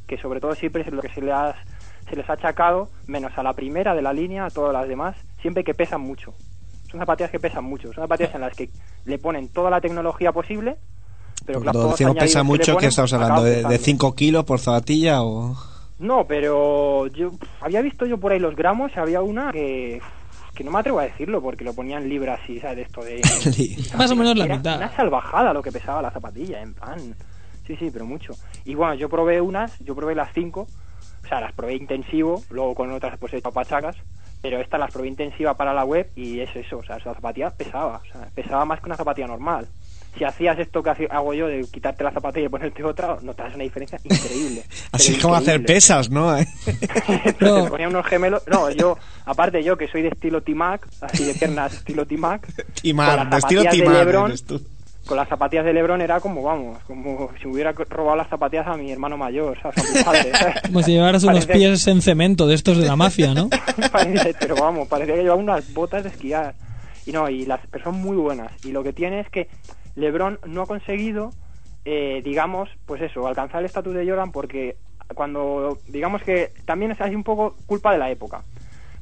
que sobre todo siempre es lo que se, le ha- se les ha achacado, menos a la primera de la línea, a todas las demás, siempre que pesan mucho. Son zapatillas que pesan mucho, son zapatillas en las que le ponen toda la tecnología posible, pero Cuando decimos pesa que mucho, ¿qué ponen, estamos hablando? ¿De, de pesando. 5 kilos por zapatilla o...? No, pero yo había visto yo por ahí los gramos y había una que que no me atrevo a decirlo porque lo ponían libras y sabes de esto de Más o menos la Era mitad. Una salvajada lo que pesaba la zapatilla, en plan. Sí, sí, pero mucho. Y bueno, yo probé unas, yo probé las cinco, o sea, las probé intensivo, luego con otras pues he hecho pachacas, pero estas las probé intensiva para la web y es eso, o sea, esa zapatilla pesaba, o sea, pesaba más que una zapatilla normal. Si hacías esto que hago yo de quitarte la zapatilla y ponerte otra, notas una diferencia increíble. Así es como hacer pesas, ¿no? Pero No. te ponía unos gemelos. No, yo, aparte yo que soy de estilo T-Mac, así de piernas estilo T-Mac. Timar, con de las estilo zapatillas de Timar LeBron, eres tú. Con las zapatillas de Lebron era como, vamos, como si hubiera robado las zapatillas a mi hermano mayor, ¿sabes? A mi padre. Como si llevaras unos Parece- pies en cemento de estos de la mafia, ¿no? Pero vamos, parecía que llevaba unas botas de esquiar. Y no, y las pero son muy buenas. Y lo que tiene es que LeBron no ha conseguido, eh, digamos, pues eso, alcanzar el estatus de Jordan porque cuando, digamos que también es así un poco culpa de la época.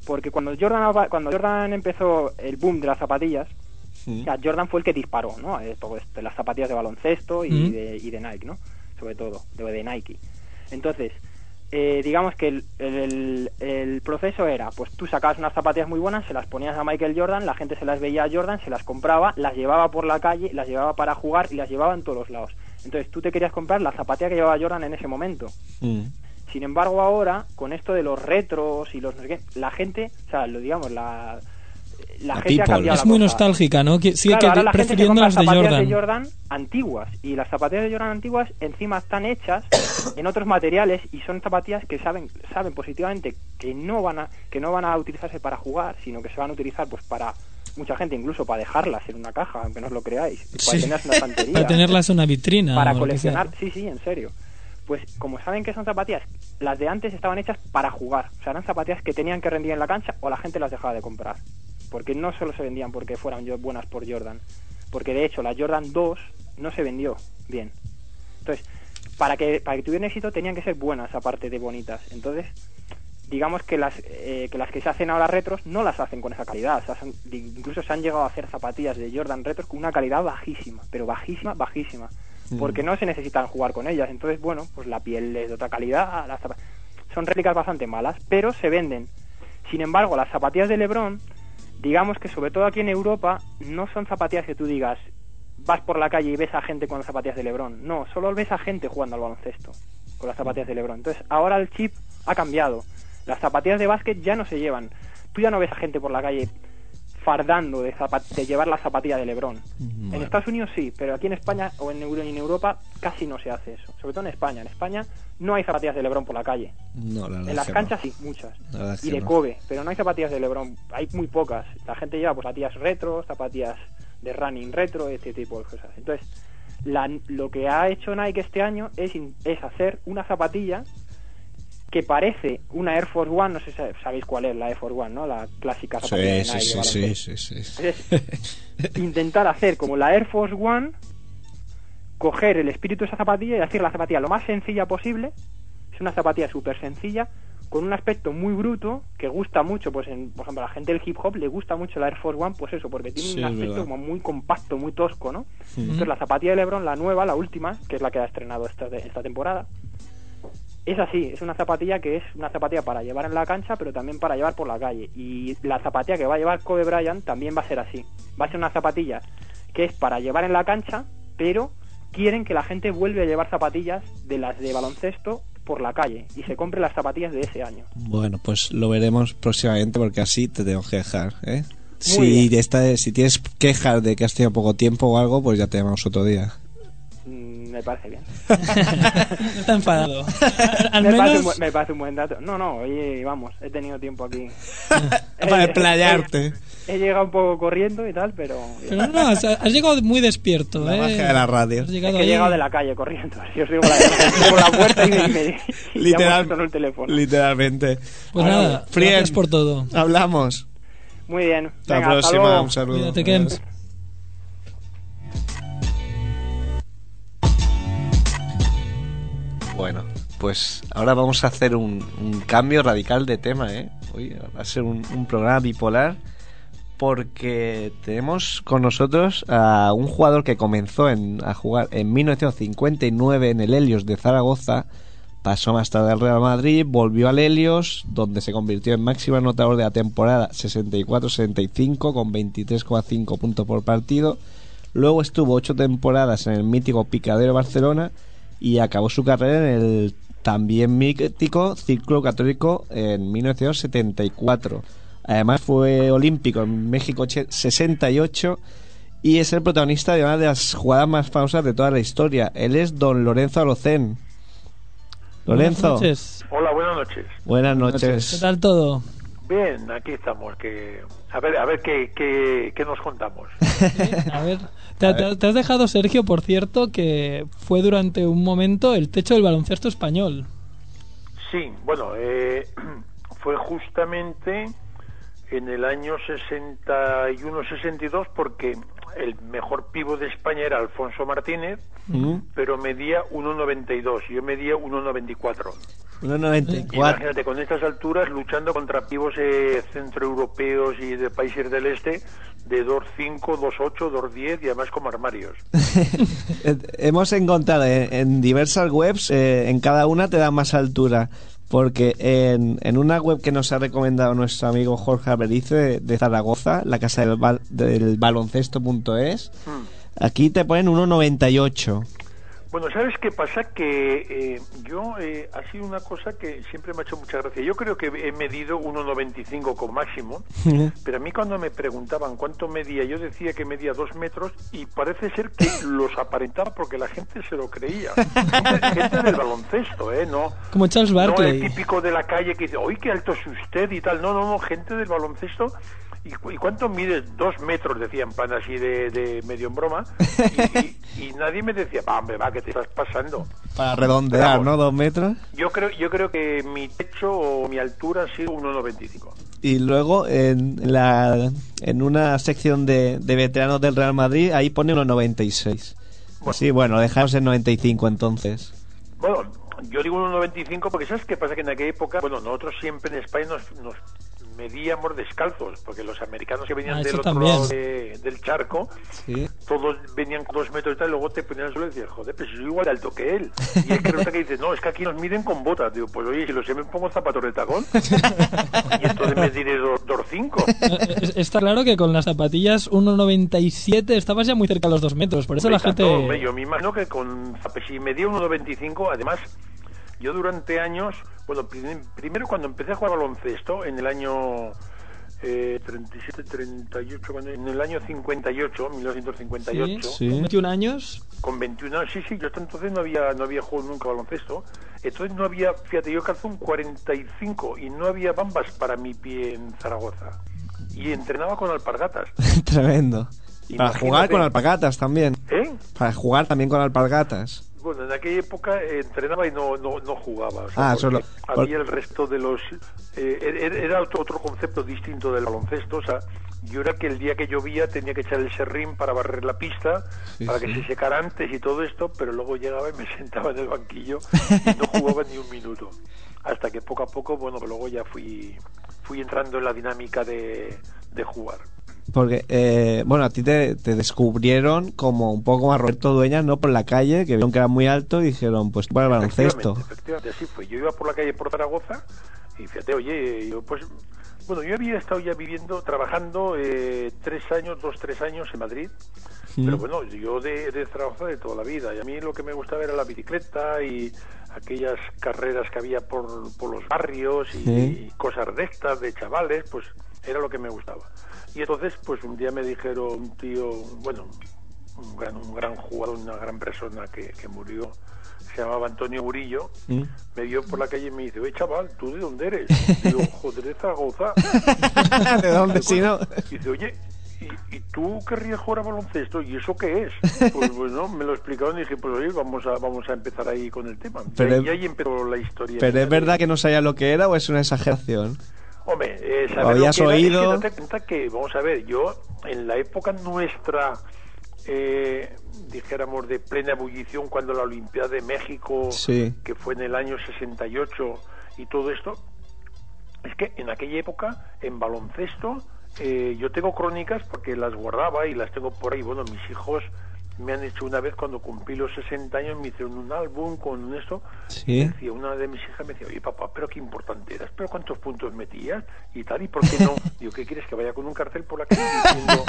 Porque cuando Jordan, cuando Jordan empezó el boom de las zapatillas, o sea, Jordan fue el que disparó, ¿no? Eh, todo esto, las zapatillas de baloncesto y, Mm. de, y de Nike, ¿no? Sobre todo, de, de Nike. Entonces, eh, digamos que el, el- el proceso era, pues tú sacabas unas zapatillas muy buenas, se las ponías a Michael Jordan, la gente se las veía a Jordan, se las compraba, las llevaba por la calle, las llevaba para jugar y las llevaba en todos los lados. Entonces tú te querías comprar la zapatilla que llevaba Jordan en ese momento. Mm. Sin embargo, ahora, con esto de los retros y los no sé qué, la gente, o sea, lo digamos, la, la, La gente ha cambiado Es muy cosa. nostálgica, ¿no? Que- Sigue Claro, que- ahora la gente se prefiriendo las de zapatillas Jordan. de Jordan antiguas y las zapatillas de Jordan antiguas encima están hechas en otros materiales y son zapatillas que saben saben positivamente que no van a que no van a utilizarse para jugar sino que se van a utilizar pues para mucha gente incluso para dejarlas en una caja aunque no os lo creáis para Sí. tenerlas en una estantería Para tenerlas en una vitrina. para coleccionar sí sí en serio pues como saben que son zapatillas las de antes estaban hechas para jugar o sea eran zapatillas que tenían que rendir en la cancha o la gente las dejaba de comprar porque no solo se vendían porque fueran buenas por Jordan porque de hecho la Jordan 2 no se vendió bien entonces para que para que tuvieran éxito tenían que ser buenas aparte de bonitas entonces digamos que las eh, que las que se hacen ahora retros no las hacen con esa calidad. O sea, son- di- incluso se han llegado a hacer zapatillas de Jordan retros con una calidad bajísima, pero bajísima, bajísima. Porque no se necesitan jugar con ellas. Entonces, bueno, pues la piel es de otra calidad. las son réplicas bastante malas, pero se venden. Sin embargo, las zapatillas de LeBron, digamos que sobre todo aquí en Europa, no son zapatillas que tú digas, vas por la calle y ves a gente con las zapatillas de LeBron. No, solo ves a gente jugando al baloncesto con las zapatillas de LeBron. Entonces, ahora el chip ha cambiado. Las zapatillas de básquet ya no se llevan. Tú ya no ves a gente por la calle fardando de, de llevar la zapatilla de LeBron. En Estados Unidos sí, pero aquí en España o en, Euro- en Europa casi no se hace eso. Sobre todo en España. En España no hay zapatillas de LeBron por la calle. No, la En las no. canchas sí, muchas. La Y de no. Kobe, pero no hay zapatillas de LeBron. Hay muy pocas. La gente lleva pues, zapatillas retro, zapatillas de running retro, este tipo de cosas. Entonces, la- lo que ha hecho Nike este año es hacer una zapatilla que parece una Air Force One, no sé si sabéis cuál es la Air Force One, ¿no? La clásica Sí, sí, sí, sí, intentar hacer como la Air Force One, coger el espíritu de esa zapatilla y hacer la zapatilla lo más sencilla posible. Es una zapatilla súper sencilla, con un aspecto muy bruto, que gusta mucho, pues en, por ejemplo, a la gente del hip hop le gusta mucho la Air Force One, pues eso, porque tiene Sí, un aspecto como muy compacto, muy tosco, ¿no? Entonces la zapatilla de LeBron, la nueva, la última, que es la que ha estrenado esta, esta temporada, es así, es una zapatilla que es una zapatilla para llevar en la cancha, pero también para llevar por la calle. Y la zapatilla que va a llevar Kobe Bryant también va a ser así. Va a ser una zapatilla que es para llevar en la cancha, pero quieren que la gente vuelva a llevar zapatillas de las de baloncesto por la calle y se compre las zapatillas de ese año. Bueno, pues lo veremos próximamente porque así te tengo que dejar, ¿eh? Muy Si, bien. esta, si tienes quejas de que has tenido poco tiempo o algo, pues ya te llamamos otro día. Me parece bien. No está enfadado. Al me, parece un, menos buen- me parece un buen dato. No, no, oye, vamos, he tenido tiempo aquí. Para desplayarte. He, he llegado un poco corriendo y tal, pero... Pero no, has, has llegado muy despierto, La ¿eh? magia de la radio. Has Es llegado que he llegado de la calle corriendo. Si os digo la verdad, por la puerta y me, me Literal- con el teléfono. Literalmente. Pues nada, Frien, gracias por todo. Hablamos. Muy bien. Hasta Venga, la hasta próxima. luego. Un saludo. Cuídate, Bueno, pues ahora vamos a hacer un, cambio radical de tema, ¿eh? Hoy va a ser un, un programa bipolar porque tenemos con nosotros a un jugador que comenzó en- a jugar en 1959 en el Helios de Zaragoza, pasó más tarde al Real Madrid, volvió al Helios, donde se convirtió en máximo anotador de la temporada 64-65 con 23,5 puntos por partido. Luego estuvo ocho temporadas en el mítico Picadero Barcelona y acabó su carrera en el también mítico Círculo Católico en 1974. Además fue olímpico en México che- 68 y es el protagonista de una de las jugadas más famosas de toda la historia. Él es don Lorenzo Alocén. Lorenzo, Buenas noches. Hola, buenas noches. buenas ¿Qué noches. tal todo? Bien, aquí estamos. Que a ver, a ver qué, qué, qué nos contamos. A ver, te, te- te has dejado, Sergio, por cierto, que fue durante un momento el techo del baloncesto español. Sí, bueno, eh, fue justamente en el año 61-62 porque el mejor pivo de España era Alfonso Martínez, ¿Mm? pero medía 1,92. Yo medía 1,94. 1.94. Imagínate, con estas alturas luchando contra pivos eh, centroeuropeos y de países del este de 2,5, 2,8, 2,10 y además como armarios. Hemos encontrado en, en diversas webs, eh, en cada una te da más altura. Porque en, en una web que nos ha recomendado nuestro amigo Jorge Alberice de, de Zaragoza, la casa del, bal- del baloncesto.es, Hmm. aquí te ponen 1.98. Bueno, ¿sabes qué pasa? Que eh, yo, eh, ha sido una cosa que siempre me ha hecho mucha gracia. Yo creo que he medido 1,95 con máximo, pero a mí cuando me preguntaban cuánto medía, yo decía que medía dos metros y parece ser que los aparentaba porque la gente se lo creía. Gente, gente del baloncesto, ¿eh? No, Como Charles no el Barkley. típico de la calle que dice, ¡ay, qué alto es usted! y tal. No, no, no, gente del baloncesto. ¿Y, cu- y cuánto mides? Dos metros, decía en plan así de, de medio en broma. Y, y- y nadie me decía, va, hombre, va, que te estás pasando. Para redondear, Vamos. ¿no? Dos metros. Yo creo, yo creo que mi techo o mi altura ha sido 1,95. Y luego en, la, en una sección de, de veteranos del Real Madrid, ahí pone 1.96. Bueno. Sí, bueno, dejamos en 95 entonces. Bueno, yo digo 1,95 porque ¿sabes qué pasa? Que en aquella época, bueno, nosotros siempre en España nos, nos medíamos descalzos, porque los americanos que venían Ah, del otro también. lado de- del charco, Sí. todos venían con dos metros y tal, y luego te ponían suelo y decías, joder, pues soy igual de alto que él. Y es que resulta que dices, no, es que aquí nos miden con botas. Digo, pues oye, si lo sé, me pongo zapatos de tacón. y entonces me diré 2,5. Eh, es- Está claro que con las zapatillas 1,97 estabas ya muy cerca de los 2 metros. Por eso la gente. Hombre, yo me imagino que con si medía 1,95, además, yo durante años, bueno, prim- primero cuando empecé a jugar baloncesto, en el año eh, 37, 38, cuando- en el año 58, 1958, Sí, con 21 años. con 21 años, sí, sí, yo hasta entonces no había, no había jugado nunca baloncesto, entonces no había, fíjate, yo calzo un 45 y no había bambas para mi pie en Zaragoza. Y entrenaba con alpargatas. Tremendo. Para jugar con alpargatas también. ¿Eh? Para jugar también con alpargatas. Bueno, en aquella época eh, entrenaba y no, no, no jugaba. o sea, Ah, Había el resto de los... eh, era era otro, otro concepto distinto del baloncesto. O sea, yo era que el día que llovía tenía que echar el serrín para barrer la pista, Sí, para sí. que se secara antes y todo esto, pero luego llegaba y me sentaba en el banquillo y no jugaba ni un minuto. Hasta que poco a poco, bueno, luego ya fui, fui entrando en la dinámica de, de jugar. Porque, eh, bueno, a ti te, te descubrieron como un poco a Roberto Dueñas, ¿no? Por la calle, que vieron que era muy alto y dijeron, pues para el baloncesto. Efectivamente, efectivamente, así fue. Yo iba por la calle por Zaragoza y fíjate, oye, yo pues, bueno, yo había estado ya viviendo, trabajando eh, tres años, dos, tres años en Madrid, pero bueno, yo de, de Zaragoza de toda la vida y a mí lo que me gustaba era la bicicleta y aquellas carreras que había por, por los barrios y, Sí. y cosas de estas, de chavales, pues era lo que me gustaba. Y entonces, pues un día me dijeron un tío, bueno, un gran, un gran jugador, una gran persona que, que murió, se llamaba Antonio Murillo, ¿Mm? me vio por la calle y me dice, oye chaval, ¿tú de dónde eres? Digo, joder, de Zaragoza. ¿De dónde si no? Y dice, oye, ¿y, y tú querrías jugar a baloncesto? ¿Y eso qué es? Pues bueno, me lo explicaron y dije, pues oye, vamos a, vamos a empezar ahí con el tema. Pero y, es- y ahí empezó la historia. ¿Pero es verdad que no sabía lo que era o es una exageración? Hombre, eh, saber ¿Lo habías que era- es que oído? date cuenta que, vamos a ver, yo en la época nuestra, eh, dijéramos, de plena ebullición, cuando la Olimpiada de México, Sí. que fue en el año 68 y todo esto, es que en aquella época, en baloncesto, eh, yo tengo crónicas porque las guardaba y las tengo por ahí. Bueno, mis hijos me han hecho una vez cuando cumplí los 60 años, me hicieron un álbum con esto. Sí. Decía, una de mis hijas me decía, oye papá, pero qué importante eras, pero cuántos puntos metías y tal, y por qué no. Digo, ¿qué quieres? Que vaya con un cartel por la calle diciendo.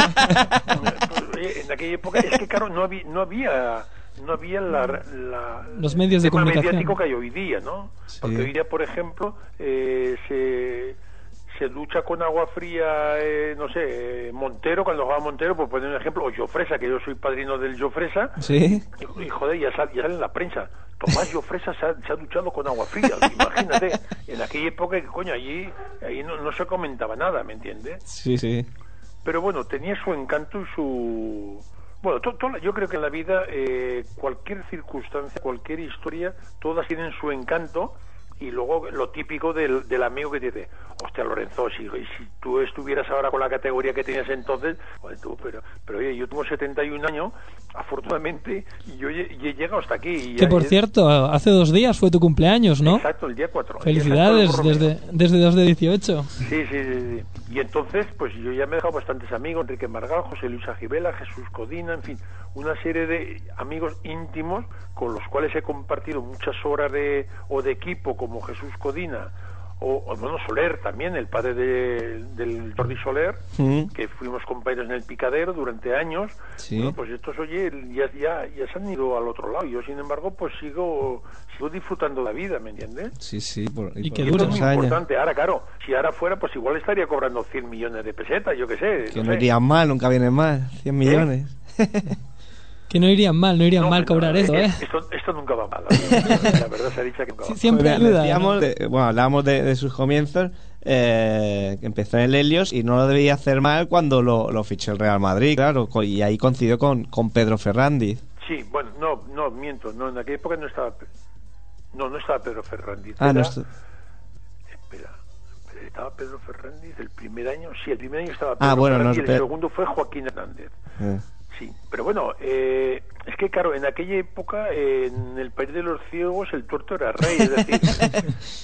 Oye, en aquella época es que, claro, no había, no había, no había la, la- Los medios de comunicación. mediático que hay hoy día, ¿no? Sí. Porque hoy día, por ejemplo, eh, se se ducha con agua fría, eh, no sé, eh, Montero, cuando juega Montero, por poner un ejemplo, o Jofresa, que yo soy padrino del Jofresa, Sí. y, y, joder, ya sale, ya sale en la prensa. Tomás Jofresa se ha, se ha duchado con agua fría, imagínate. En aquella época, que coño, allí, no, no se comentaba nada, ¿me entiendes? Sí, sí. Pero bueno, tenía su encanto y su... Bueno, to- to- yo creo que en la vida eh, cualquier circunstancia, cualquier historia, todas tienen su encanto y luego lo típico del, del amigo que te dice, hostia Lorenzo, si, si tú estuvieras ahora con la categoría que tenías entonces, joder, tú, pero, pero oye, yo tengo 71 años, afortunadamente, y yo he, llegado hasta aquí. y Que por cierto, hace dos días fue tu cumpleaños, ¿no? Exacto, el día 4. Felicidades desde, desde 2 de 18. Sí, sí, sí, sí. Y entonces, pues yo ya me he dejado bastantes amigos, Enrique Margal, José Luis Agibela, Jesús Codina, en fin, una serie de amigos íntimos con los cuales he compartido muchas horas de, o de equipo, como Jesús Codina, o, o, bueno, Soler también, el padre de- del Jordi Soler, que fuimos compañeros en el Picadero durante años. Sí. Bueno, pues estos, oye, ya, ya, ya se han ido al otro lado. Yo, sin embargo, pues sigo, sigo disfrutando la vida, ¿me entiendes? Sí, sí. Por, Y por que Y esto es muy años. importante. Ahora, claro, si ahora fuera, pues igual estaría cobrando 100 millones de pesetas, yo qué sé. Que no no sé. irían mal, nunca vienen mal. 100 millones. Que no irían mal, no irían No, mal no, cobrar no, eso, ¿eh? Esto, esto nunca va mal. La, la verdad se ha dicho que nunca va Sí, mal. siempre Pues ayuda. decíamos ¿no? de- bueno, hablábamos de, de sus comienzos, eh, que empezó en el Helios y no lo debía hacer mal cuando lo, lo fichó el Real Madrid, claro, co- y ahí coincidió con, con Pedro Ferrandiz. Sí, bueno, no, no, miento. No, en aquella época no estaba... No, no estaba Pedro Fernández. Ah, no, Era- esto- Espera, espera, ¿estaba Pedro Fernández el primer año? Sí, el primer año estaba Ah, Pedro bueno, Fernández no, y el pero- segundo fue Joaquín Hernández. eh. Sí, pero bueno, eh, es que, claro, en aquella época, en el país de los ciegos, el tuerto era rey. Es decir,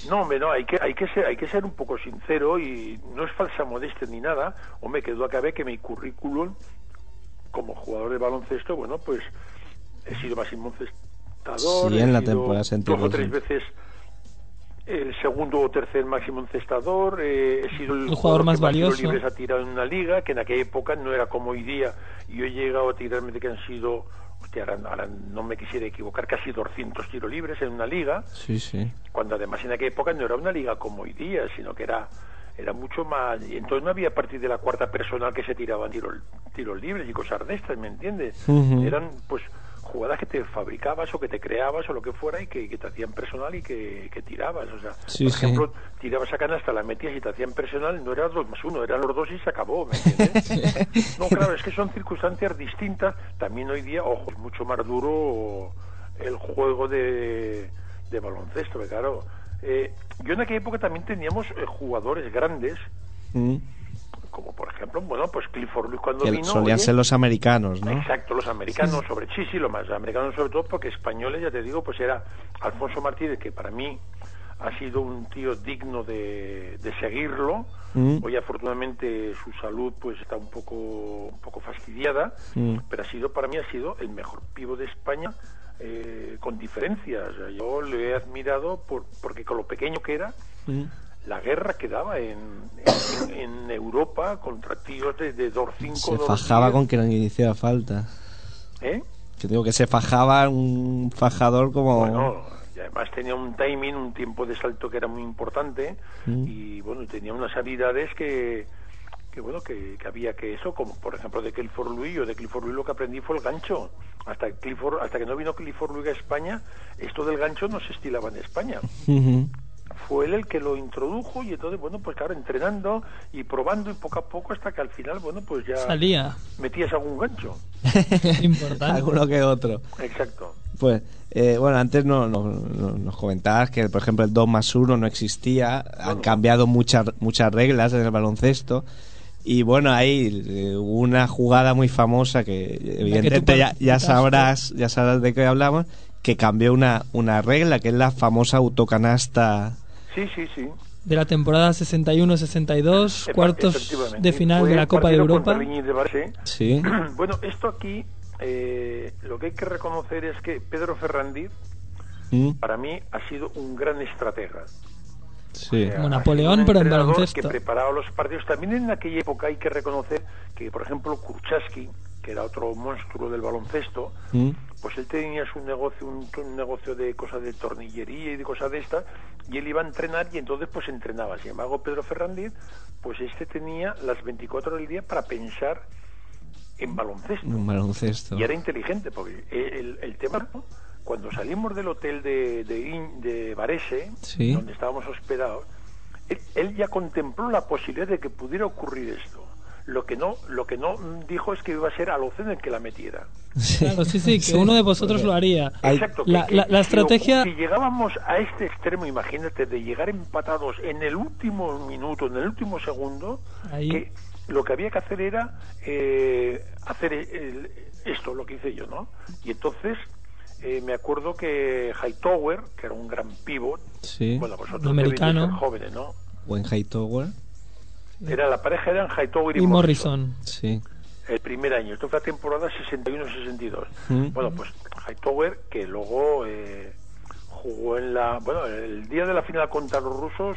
no, hombre, no, hay que, hay, que ser, hay que ser un poco sincero y no es falsa modestia ni nada. Hombre, que duda cabe que mi currículum como jugador de baloncesto, bueno, pues he sido máximo encestador. Sí, en la temporada dos o tres veces el segundo o tercer máximo encestador, eh, he sido el, El jugador más que valioso. libres ha tirado en una liga, que en aquella época no era como hoy día. y Yo he llegado a tirarme de que han sido, hostia, ahora, ahora no me quisiera equivocar, casi 200 tiros libres en una liga, Sí, sí. cuando además en aquella época no era una liga como hoy día, sino que era era mucho más y entonces no había a partir de la cuarta personal que se tiraban tiros tiros libres y cosas de estas, ¿me entiendes? Eran pues jugadas que te fabricabas o que te creabas o lo que fuera y que, que te hacían personal y que, que tirabas, o sea, Sí, por sí. ejemplo, tirabas a canasta, la metías y te hacían personal, no era dos más uno, eran los dos y se acabó, ¿me entiendes? no, claro, es que son circunstancias distintas, también hoy día, ojo, es mucho más duro el juego de, de baloncesto, claro, eh, yo en aquella época también teníamos eh, jugadores grandes, Mm. Como por ejemplo, bueno, pues Clifford Lewis cuando Que vino... solían oye, ser los americanos, ¿no? Exacto, los americanos sobre sí, sí, lo más americanos sobre todo porque españoles, ya te digo, pues era Alfonso Martínez, que para mí ha sido un tío digno de, de seguirlo. Mm. Hoy afortunadamente su salud pues está un poco un poco fastidiada, Mm. pero ha sido para mí ha sido el mejor pivo de España eh, con diferencias. Yo le he admirado por, porque con lo pequeño que era, Mm. La guerra que daba en, en, en Europa contra tíos de, de 2'5", Se 2'10", fajaba con que no hiciera falta. ¿eh? Que digo que se fajaba un fajador como... Bueno, y además tenía un timing, un tiempo de salto que era muy importante Mm. y bueno, tenía unas habilidades que, que bueno, que, que había que eso, como por ejemplo de Clifford Louis, yo de Clifford Louis lo que aprendí fue el gancho. Hasta Clifford, hasta que no vino Clifford Louis a España, esto del gancho no se estilaba en España. Fue él el que lo introdujo y entonces, bueno, pues claro, entrenando y probando y poco a poco hasta que al final, bueno, pues ya Salía. metías algún gancho. Importante. Alguno que otro. Exacto. Pues, eh, bueno, antes no, no- no- nos comentabas que, por ejemplo, el 2 más 1 no existía. Han cambiado muchas, muchas reglas en el baloncesto. Y bueno, hay eh, una jugada muy famosa que evidentemente ya, ya sabrás, ya sabrás de qué hablamos, que cambió una, una regla, que es la famosa autocanasta. Sí, sí, sí. De la temporada 61-62, Efa- cuartos de final Fue de la Copa de Europa. de Barce. Sí. Bueno, esto aquí, eh, lo que hay que reconocer es que Pedro Ferrandiz, Mm, para mí, ha sido un gran estratega. Sí. O sea, Como Napoleón, un pero en baloncesto. que preparaba los partidos. También en aquella época hay que reconocer que, por ejemplo, Kurchaski, que era otro monstruo del baloncesto, Mm, pues él tenía su negocio, un, un negocio de cosas de tornillería y de cosas de estas, y él iba a entrenar y entonces pues entrenaba. Sin embargo, Pedro Ferrandiz, pues este tenía las 24 horas del día para pensar en baloncesto. un baloncesto. Y era inteligente, porque el, el tema, ¿no? cuando salimos del hotel de, de, Varese, Sí. donde estábamos hospedados, él, él ya contempló la posibilidad de que pudiera ocurrir esto. Lo que no, lo que no mm, dijo es que iba a ser Alocen el que la metiera. Claro, sí, sí, que Sí. uno de vosotros lo haría. Exacto. La- que- la- estrategia- Si, llegábamos a este extremo, imagínate, de llegar empatados en el último minuto, en el último segundo, Ahí. que lo que había que hacer era eh, hacer el- esto, lo que hice yo, ¿no? Y entonces eh, me acuerdo que Hightower, que era un gran pivot, Sí. bueno, vosotros americano. jóvenes, ¿no? Buen Hightower. Era la pareja eran Hightower y, Y Morrison. Morrison. Sí. el primer año. Esto fue la temporada 61-62. Mm. Bueno, pues Hightower, que luego eh, jugó en la... Bueno, el día de la final contra los rusos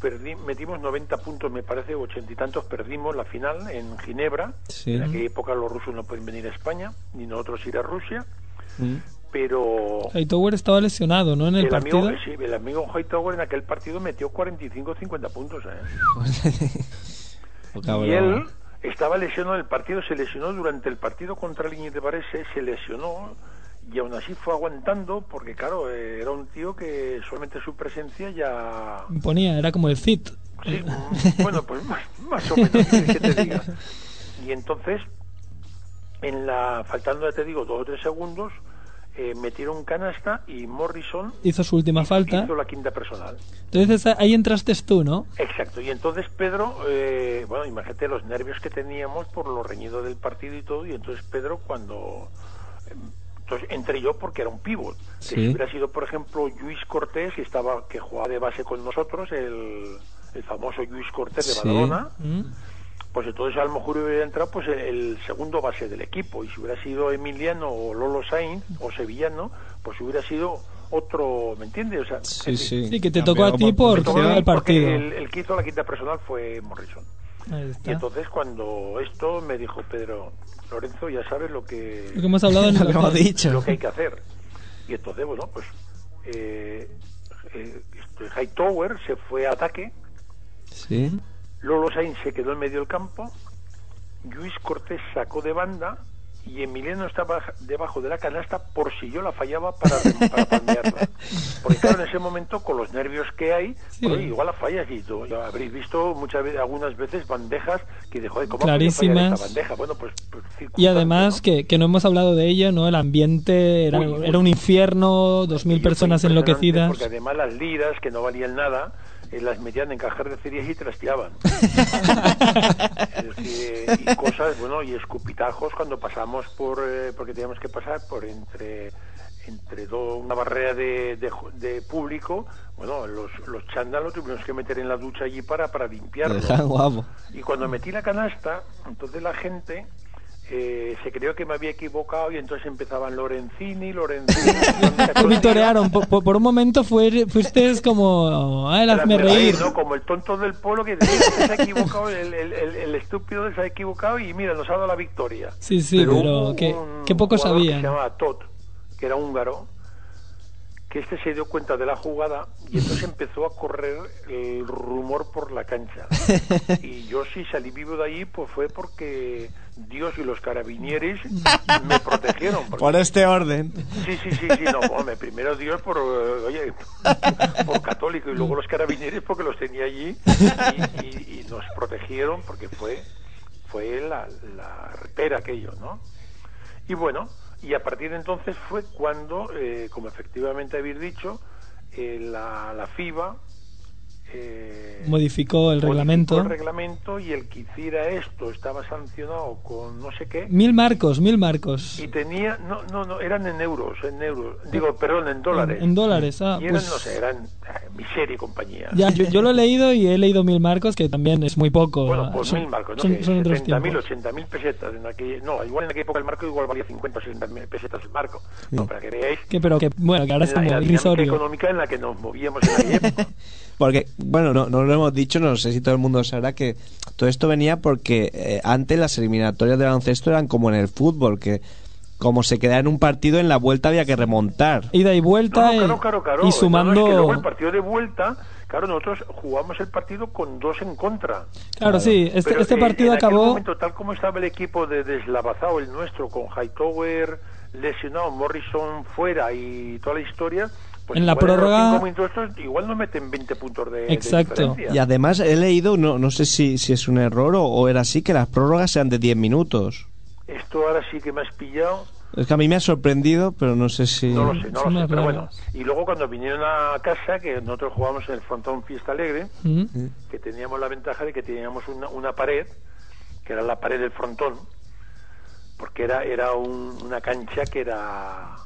perdí, metimos 90 puntos, me parece, ochenta y tantos, perdimos la final en Ginebra. Sí. En aquella época los rusos no pueden venir a España, ni nosotros ir a Rusia, Mm. Pero... Hightower estaba lesionado, ¿no? En el, amigo, partido. sí, el amigo Hightower en aquel partido metió 45 50 puntos. ¿eh? Y él estaba lesionado en el partido, se lesionó durante el partido contra Liñi de Varese, se lesionó y aún así fue aguantando porque, claro, eh, era un tío que solamente su presencia ya... Ponía, era como el Cid. Sí, bueno, pues más, más o menos, ¿qué quieres que te diga? Y entonces, en la faltando, ya te digo, dos o tres segundos, eh, metieron canasta y Morrison Hizo su última falta. hizo la quinta personal. Entonces ahí entraste tú, ¿no? Exacto, y entonces Pedro, eh, bueno, imagínate los nervios que teníamos por lo reñido del partido y todo, y entonces Pedro cuando entonces entré yo porque era un pívot. Sí. si hubiera sido, por ejemplo, Luis Cortés, que estaba que jugaba de base con nosotros, el, el famoso Luis Cortés de Sí. Badalona, Mm. Pues entonces a lo mejor hubiera entrado pues el, el segundo base del equipo y si hubiera sido Emiliano o Lolo Sainz o Sevillano pues hubiera sido otro ¿me entiendes? O sea, Sí, sí. Sí, que te tocó a ti por- el partido. el, el que hizo la quinta personal fue Morrison Ahí y entonces cuando esto me dijo Pedro Lorenzo ya sabes lo que Lo que hemos hablado en Lo que hemos dicho. lo que hay que hacer y entonces bueno pues eh, eh, este Hightower se fue a ataque Sí. Lolo Sainz se quedó en medio del campo, Luis Cortés sacó de banda y Emiliano estaba debajo de la canasta por si yo la fallaba para, para palmearla. Porque claro, en ese momento, con los nervios que hay, Sí. pues, igual la fallas y tú, ya habréis visto muchas veces, algunas veces bandejas que de joder, ¿cómo Clarísimas. esta bandeja? Bueno, pues, pues Y además ¿no? que, que no hemos hablado de ello, ¿no? El ambiente era, Uy, era un infierno, dos mil personas enloquecidas. Porque además las liras, que no valían nada, eh, las metían en cajas de cerillas y trasteaban. Es decir, y cosas, bueno, y escupitajos cuando pasamos por, eh, porque teníamos que pasar por entre entre do- una barrera de, de, de público, bueno, los, los chándalos tuvimos que meter en la ducha allí para, para limpiarlo. Y cuando metí la canasta, entonces la gente eh, se creyó que me había equivocado y entonces empezaban Lorenzini, Lorenzini. Te vitorearon. Por, un momento fue, fuiste como, ah, el Era hazme me reír. ¿no? Como el tonto del pueblo que decía, "Este se ha equivocado, el, el, el, el estúpido se ha equivocado y mira, nos ha dado la victoria. Sí, sí, pero, hubo que, un que poco que sabían. se llamaba Todd, que era húngaro, que este se dio cuenta de la jugada y entonces empezó a correr el rumor por la cancha. Y yo sí salí vivo de allí, pues fue porque Dios y los carabinieres me protegieron. porque- Por este orden. Sí, sí, sí, sí, no, hombre, primero Dios por, eh, oye, por católico y luego los carabineros porque los tenía allí y, y- y nos protegieron porque fue, fue la, la repera aquello, ¿no? Y bueno, y a partir de entonces fue cuando, eh, como efectivamente habéis dicho, eh, la, la FIBA eh, Modificó el modificó reglamento. el reglamento y el que hiciera esto estaba sancionado con no sé qué Mil marcos, mil marcos. y tenía no no no eran en euros en euros digo perdón en dólares En, en dólares, ah, y eran pues- no sé eran eh, miseria y compañía Ya, yo, yo lo he leído y he leído mil marcos, que también es muy poco. bueno pues Son- mil marcos no son, Que son otros 70.000 tiempos. 80.000 pesetas en aquella no igual en aquella época el marco igual valía 50 o 60.000 pesetas el marco no, para que veáis Que, pero que, bueno, que ahora es como irrisorio. económica en la que nos movíamos en aquella época Porque, bueno, no, no lo hemos dicho, no sé si todo el mundo sabrá que todo esto venía porque eh, antes las eliminatorias de baloncesto eran como en el fútbol, que como se quedaba en un partido, en la vuelta había que remontar. Ida y vuelta No, no, claro, claro, claro. y No, es que sumando... luego el partido de vuelta, claro, nosotros jugamos el partido con dos en contra. Claro, sí, este, Pero, este eh, partido en aquel acabó... momento, tal como estaba el equipo de deslavazado, el nuestro, con Hightower lesionado, Morrison fuera y toda la historia, pues En la prórroga- minutos igual no meten 20 puntos de, Exacto. Y además he leído, no, no sé si, si es un error o, o era así, que las prórrogas sean de 10 minutos. Esto ahora sí que me has pillado. Es que a mí me ha sorprendido, pero no sé si... No lo sé, no lo sé, pero bueno. Y luego cuando vinieron a casa, que nosotros jugábamos en el frontón Fiesta Alegre, ¿Mm? que teníamos la ventaja de que teníamos una, una pared, que era la pared del frontón, porque era, era un- una cancha que era,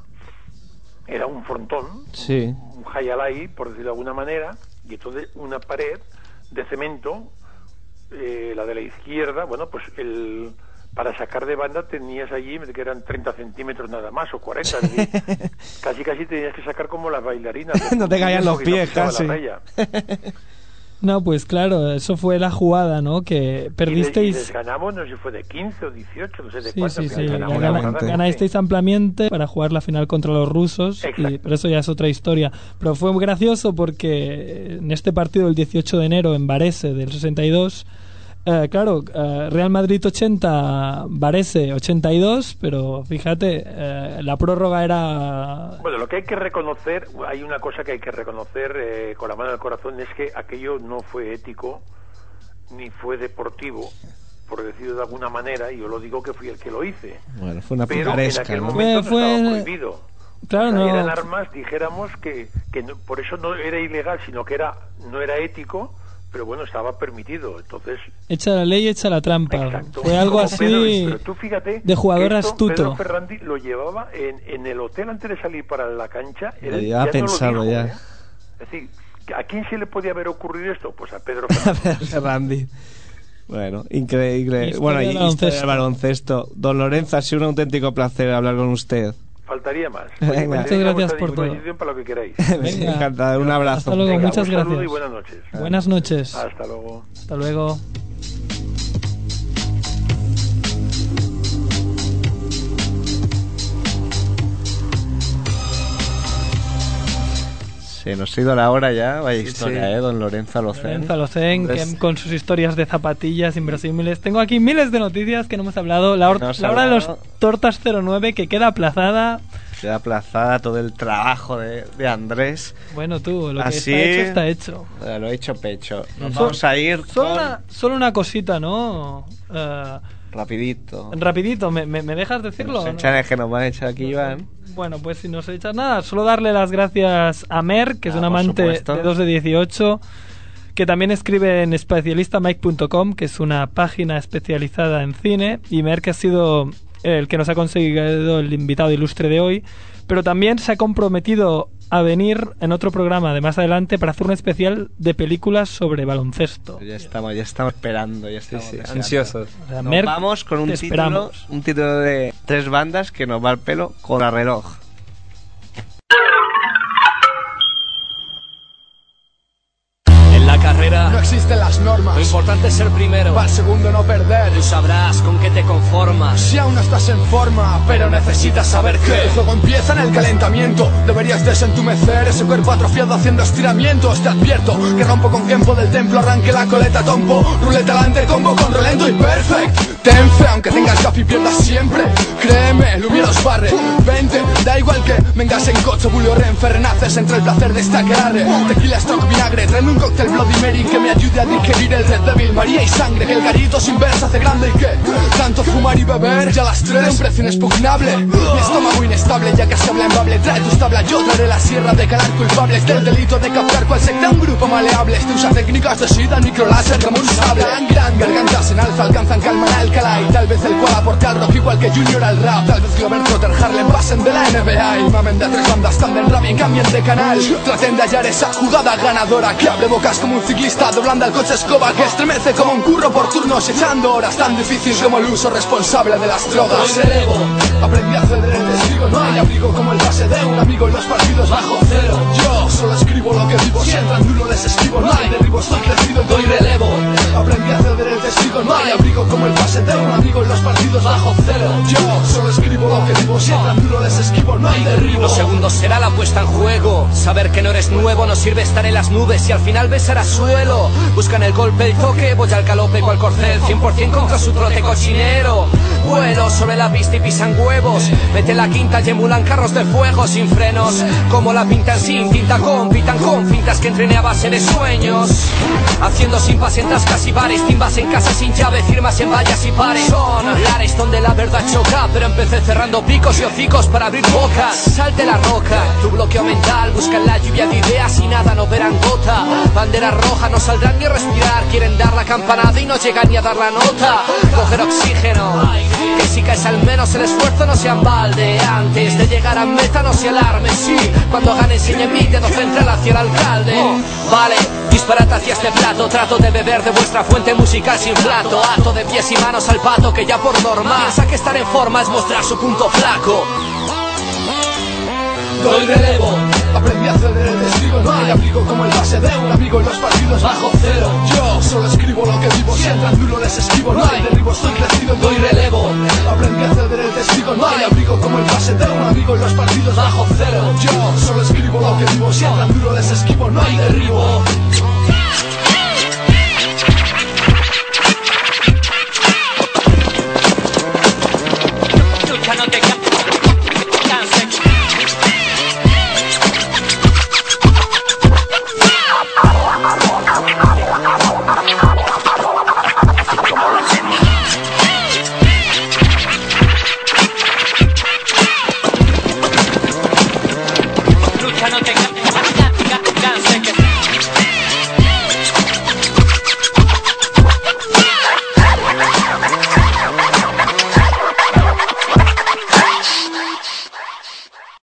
era un frontón, Sí. un hayalay, por decirlo de alguna manera, y entonces una pared de cemento, eh, la de la izquierda, bueno, pues el para sacar de banda tenías allí que eran 30 centímetros nada más o 40 es decir, casi casi tenías que sacar como las bailarinas No te caían los pies, casi. No, pues claro, eso fue la jugada, ¿no? Que Y les, y perdisteis... les ganamos, no sé si fue de 15 o 18, no sé de Sí, cuánto. sí, sí. ganamos ganasteis ampliamente para jugar la final contra los rusos, y, pero eso ya es otra historia. Pero fue muy gracioso porque en este partido, el 18 de enero, en Varese del 62, eh, claro, eh, Real Madrid 80, Varese 82, pero fíjate, eh, la prórroga era... Bueno, lo que hay que reconocer, hay una cosa que hay que reconocer eh, con la mano del corazón, es que aquello no fue ético ni fue deportivo, por decirlo de alguna manera, y yo lo digo que fui el que lo hice. Bueno, fue una Pero en picaresca, aquel ¿no? momento Fue- no estaba prohibido. Claro, O sea, no. Eran armas, dijéramos, que, que no- por eso no era ilegal, sino que era no era ético, pero bueno, estaba permitido. Entonces, Echa la ley, echa la trampa. Exacto. Fue algo así Pedro, pero tú fíjate de jugador que esto astuto. Pedro Ferrandi lo llevaba en, en el hotel antes de salir para la cancha. Él ya pensado no lo dijo, ya. ¿eh? Es decir, ¿a quién se le podía haber ocurrido esto? Pues a Pedro Ferrandi. Bueno, increíble. Historia bueno, y baloncesto. Don Lorenzo, ha sido un auténtico placer hablar con usted. Faltaría más. Oye, Muchas gracias por todo. disposición para lo que queráis. Venga. Encantado. Un abrazo. Hasta luego, Venga, muchas un gracias. y buenas noches. Buenas noches. Hasta luego. Hasta luego. Se nos ha ido la hora ya. Vaya historia, sí. ¿eh? Don Lorenzo Alocén. Lorenzo que con sus historias de zapatillas inverosímiles. Tengo aquí miles de noticias que no hemos hablado. La, No la hora de los tortas 09 que queda aplazada. Queda aplazada todo el trabajo de, de Andrés. Bueno, tú, lo que Así- está hecho está hecho. Lo he hecho pecho. Nos So- vamos a ir Solo con- una, solo una cosita, ¿no? Eh, rapidito. rapidito, ¿me, me, me dejas decirlo? Los o no? enchanes que nos van a echar aquí, Iván. Bueno, pues si no se echas nada, solo darle las gracias a Mer, que es Ah, un amante supuesto. de 2 de 18, que también escribe en especialistamike.com, que es una página especializada en cine, y Mer que ha sido el que nos ha conseguido el invitado ilustre de hoy, pero también se ha comprometido a venir en otro programa de más adelante para hacer un especial de películas sobre baloncesto. Ya estamos, ya estamos esperando, ya estamos Sí, ansiosos. O sea, Nos Mer, vamos con un título, esperamos. un título de tres bandas que nos va al pelo con la reloj. En la carrera No existen las normas. Lo importante es ser primero. Para el segundo no perder. Tú sabrás con qué te conformas. Si aún no estás en forma, pero necesitas saber que el juego empieza en el calentamiento. Deberías desentumecer ese cuerpo atrofiado haciendo estiramientos. Te advierto que rompo con tiempo del templo, arranque la coleta tompo. Ruleta alante, combo con rolento y perfect. Ten fe, aunque tengas gafi pierdas siempre. Créeme, lo mío os barre. Vente, da igual que vengas en coche, bulio renfe, renaces entre el placer de esta. Tequila, stock, vinagre, tráeme un cóctel Bloody Mary que me ayude a digerir el Red Devil, María y sangre. Que el garito sin ver se hace grande y que tanto fumar y beber ya las tres. Un precio inexpugnable, mi estómago inestable ya casi habla en bable. Trae tus tablas, yo traeré la sierra de calar culpables del delito de captar cual secta un grupo maleable. Este usa técnicas de sida, microláser como un sable. Gran, gargantas en alfa alcanzan calma en Alcalá tal vez el cual aporte al rock igual que Junior al rap. Tal vez Glover Trotter, Harlem pasen de la NBA y mamen de tres bandas, cambien rap y cambien de canal. Traten de hallar esa jugada ganadora que abre bocas como un ciclista doblando al coche escoba que estremece como un curro por turnos echando horas tan difícil como el uso responsable de las drogas. Aprendí a ceder el testigo, no hay abrigo como el pase de un amigo en los partidos bajo cero. Yo solo escribo lo que vivo, si entran duro les esquivo, no hay derribo, estoy crecido, Doy relevo. Aprendí a ceder el testigo, no hay abrigo como el pase de un amigo en los partidos bajo cero. Yo solo escribo lo que vivo, si entran duro les esquivo, no hay derribo. Los segundos será la puesta en juego. Saber que no eres nuevo no sirve estar en las nubes y al final besar a suelo. Buscan el golpe, el toque, voy al galope cual corcel. 100% contra su trote cochinero. Vuelo sobre la pista y pisan huevos. Mete la quinta y emulan carros de fuego sin frenos. Como la pintan sin tinta con, pitan con fintas que entrené a base de sueños. Haciendo sin en tascas y bares, timbas en casa sin llave, firmas en vallas y pares. Son lares donde la verdad choca, pero empecé cerrando picos y hocicos para abrir bocas. Salte la roca, tu bloqueo mental, buscan la lluvia de ideas y nada no verán gota. Bandera roja, no saldrán ni respirar, quieren dar la campanada y no llegan ni a dar la nota. Coger oxígeno, que si caes al menos el esfuerzo no sea en balde. Antes de llegar a meta no se alarme, sí. Cuando gane enseñe mi dedo central hacia el alcalde. Vale, disparate hacia este plato, trato de beber de vuestra fuente musical sin plato. Ato de pies y manos al pato que ya por norma piensa que estar en forma es mostrar su punto flaco. Doy relevo. Aprendí a ceder el testigo, no hay abrigo como el base de un amigo en los partidos bajo cero. Yo solo escribo lo que vivo, si entran duro les esquivo, no hay derribo, estoy crecido, Doy relevo. Aprendí a ceder el testigo, no hay abrigo como el base de un amigo en los partidos bajo cero. Yo solo escribo lo que vivo, si entran duro les esquivo, no hay derribo.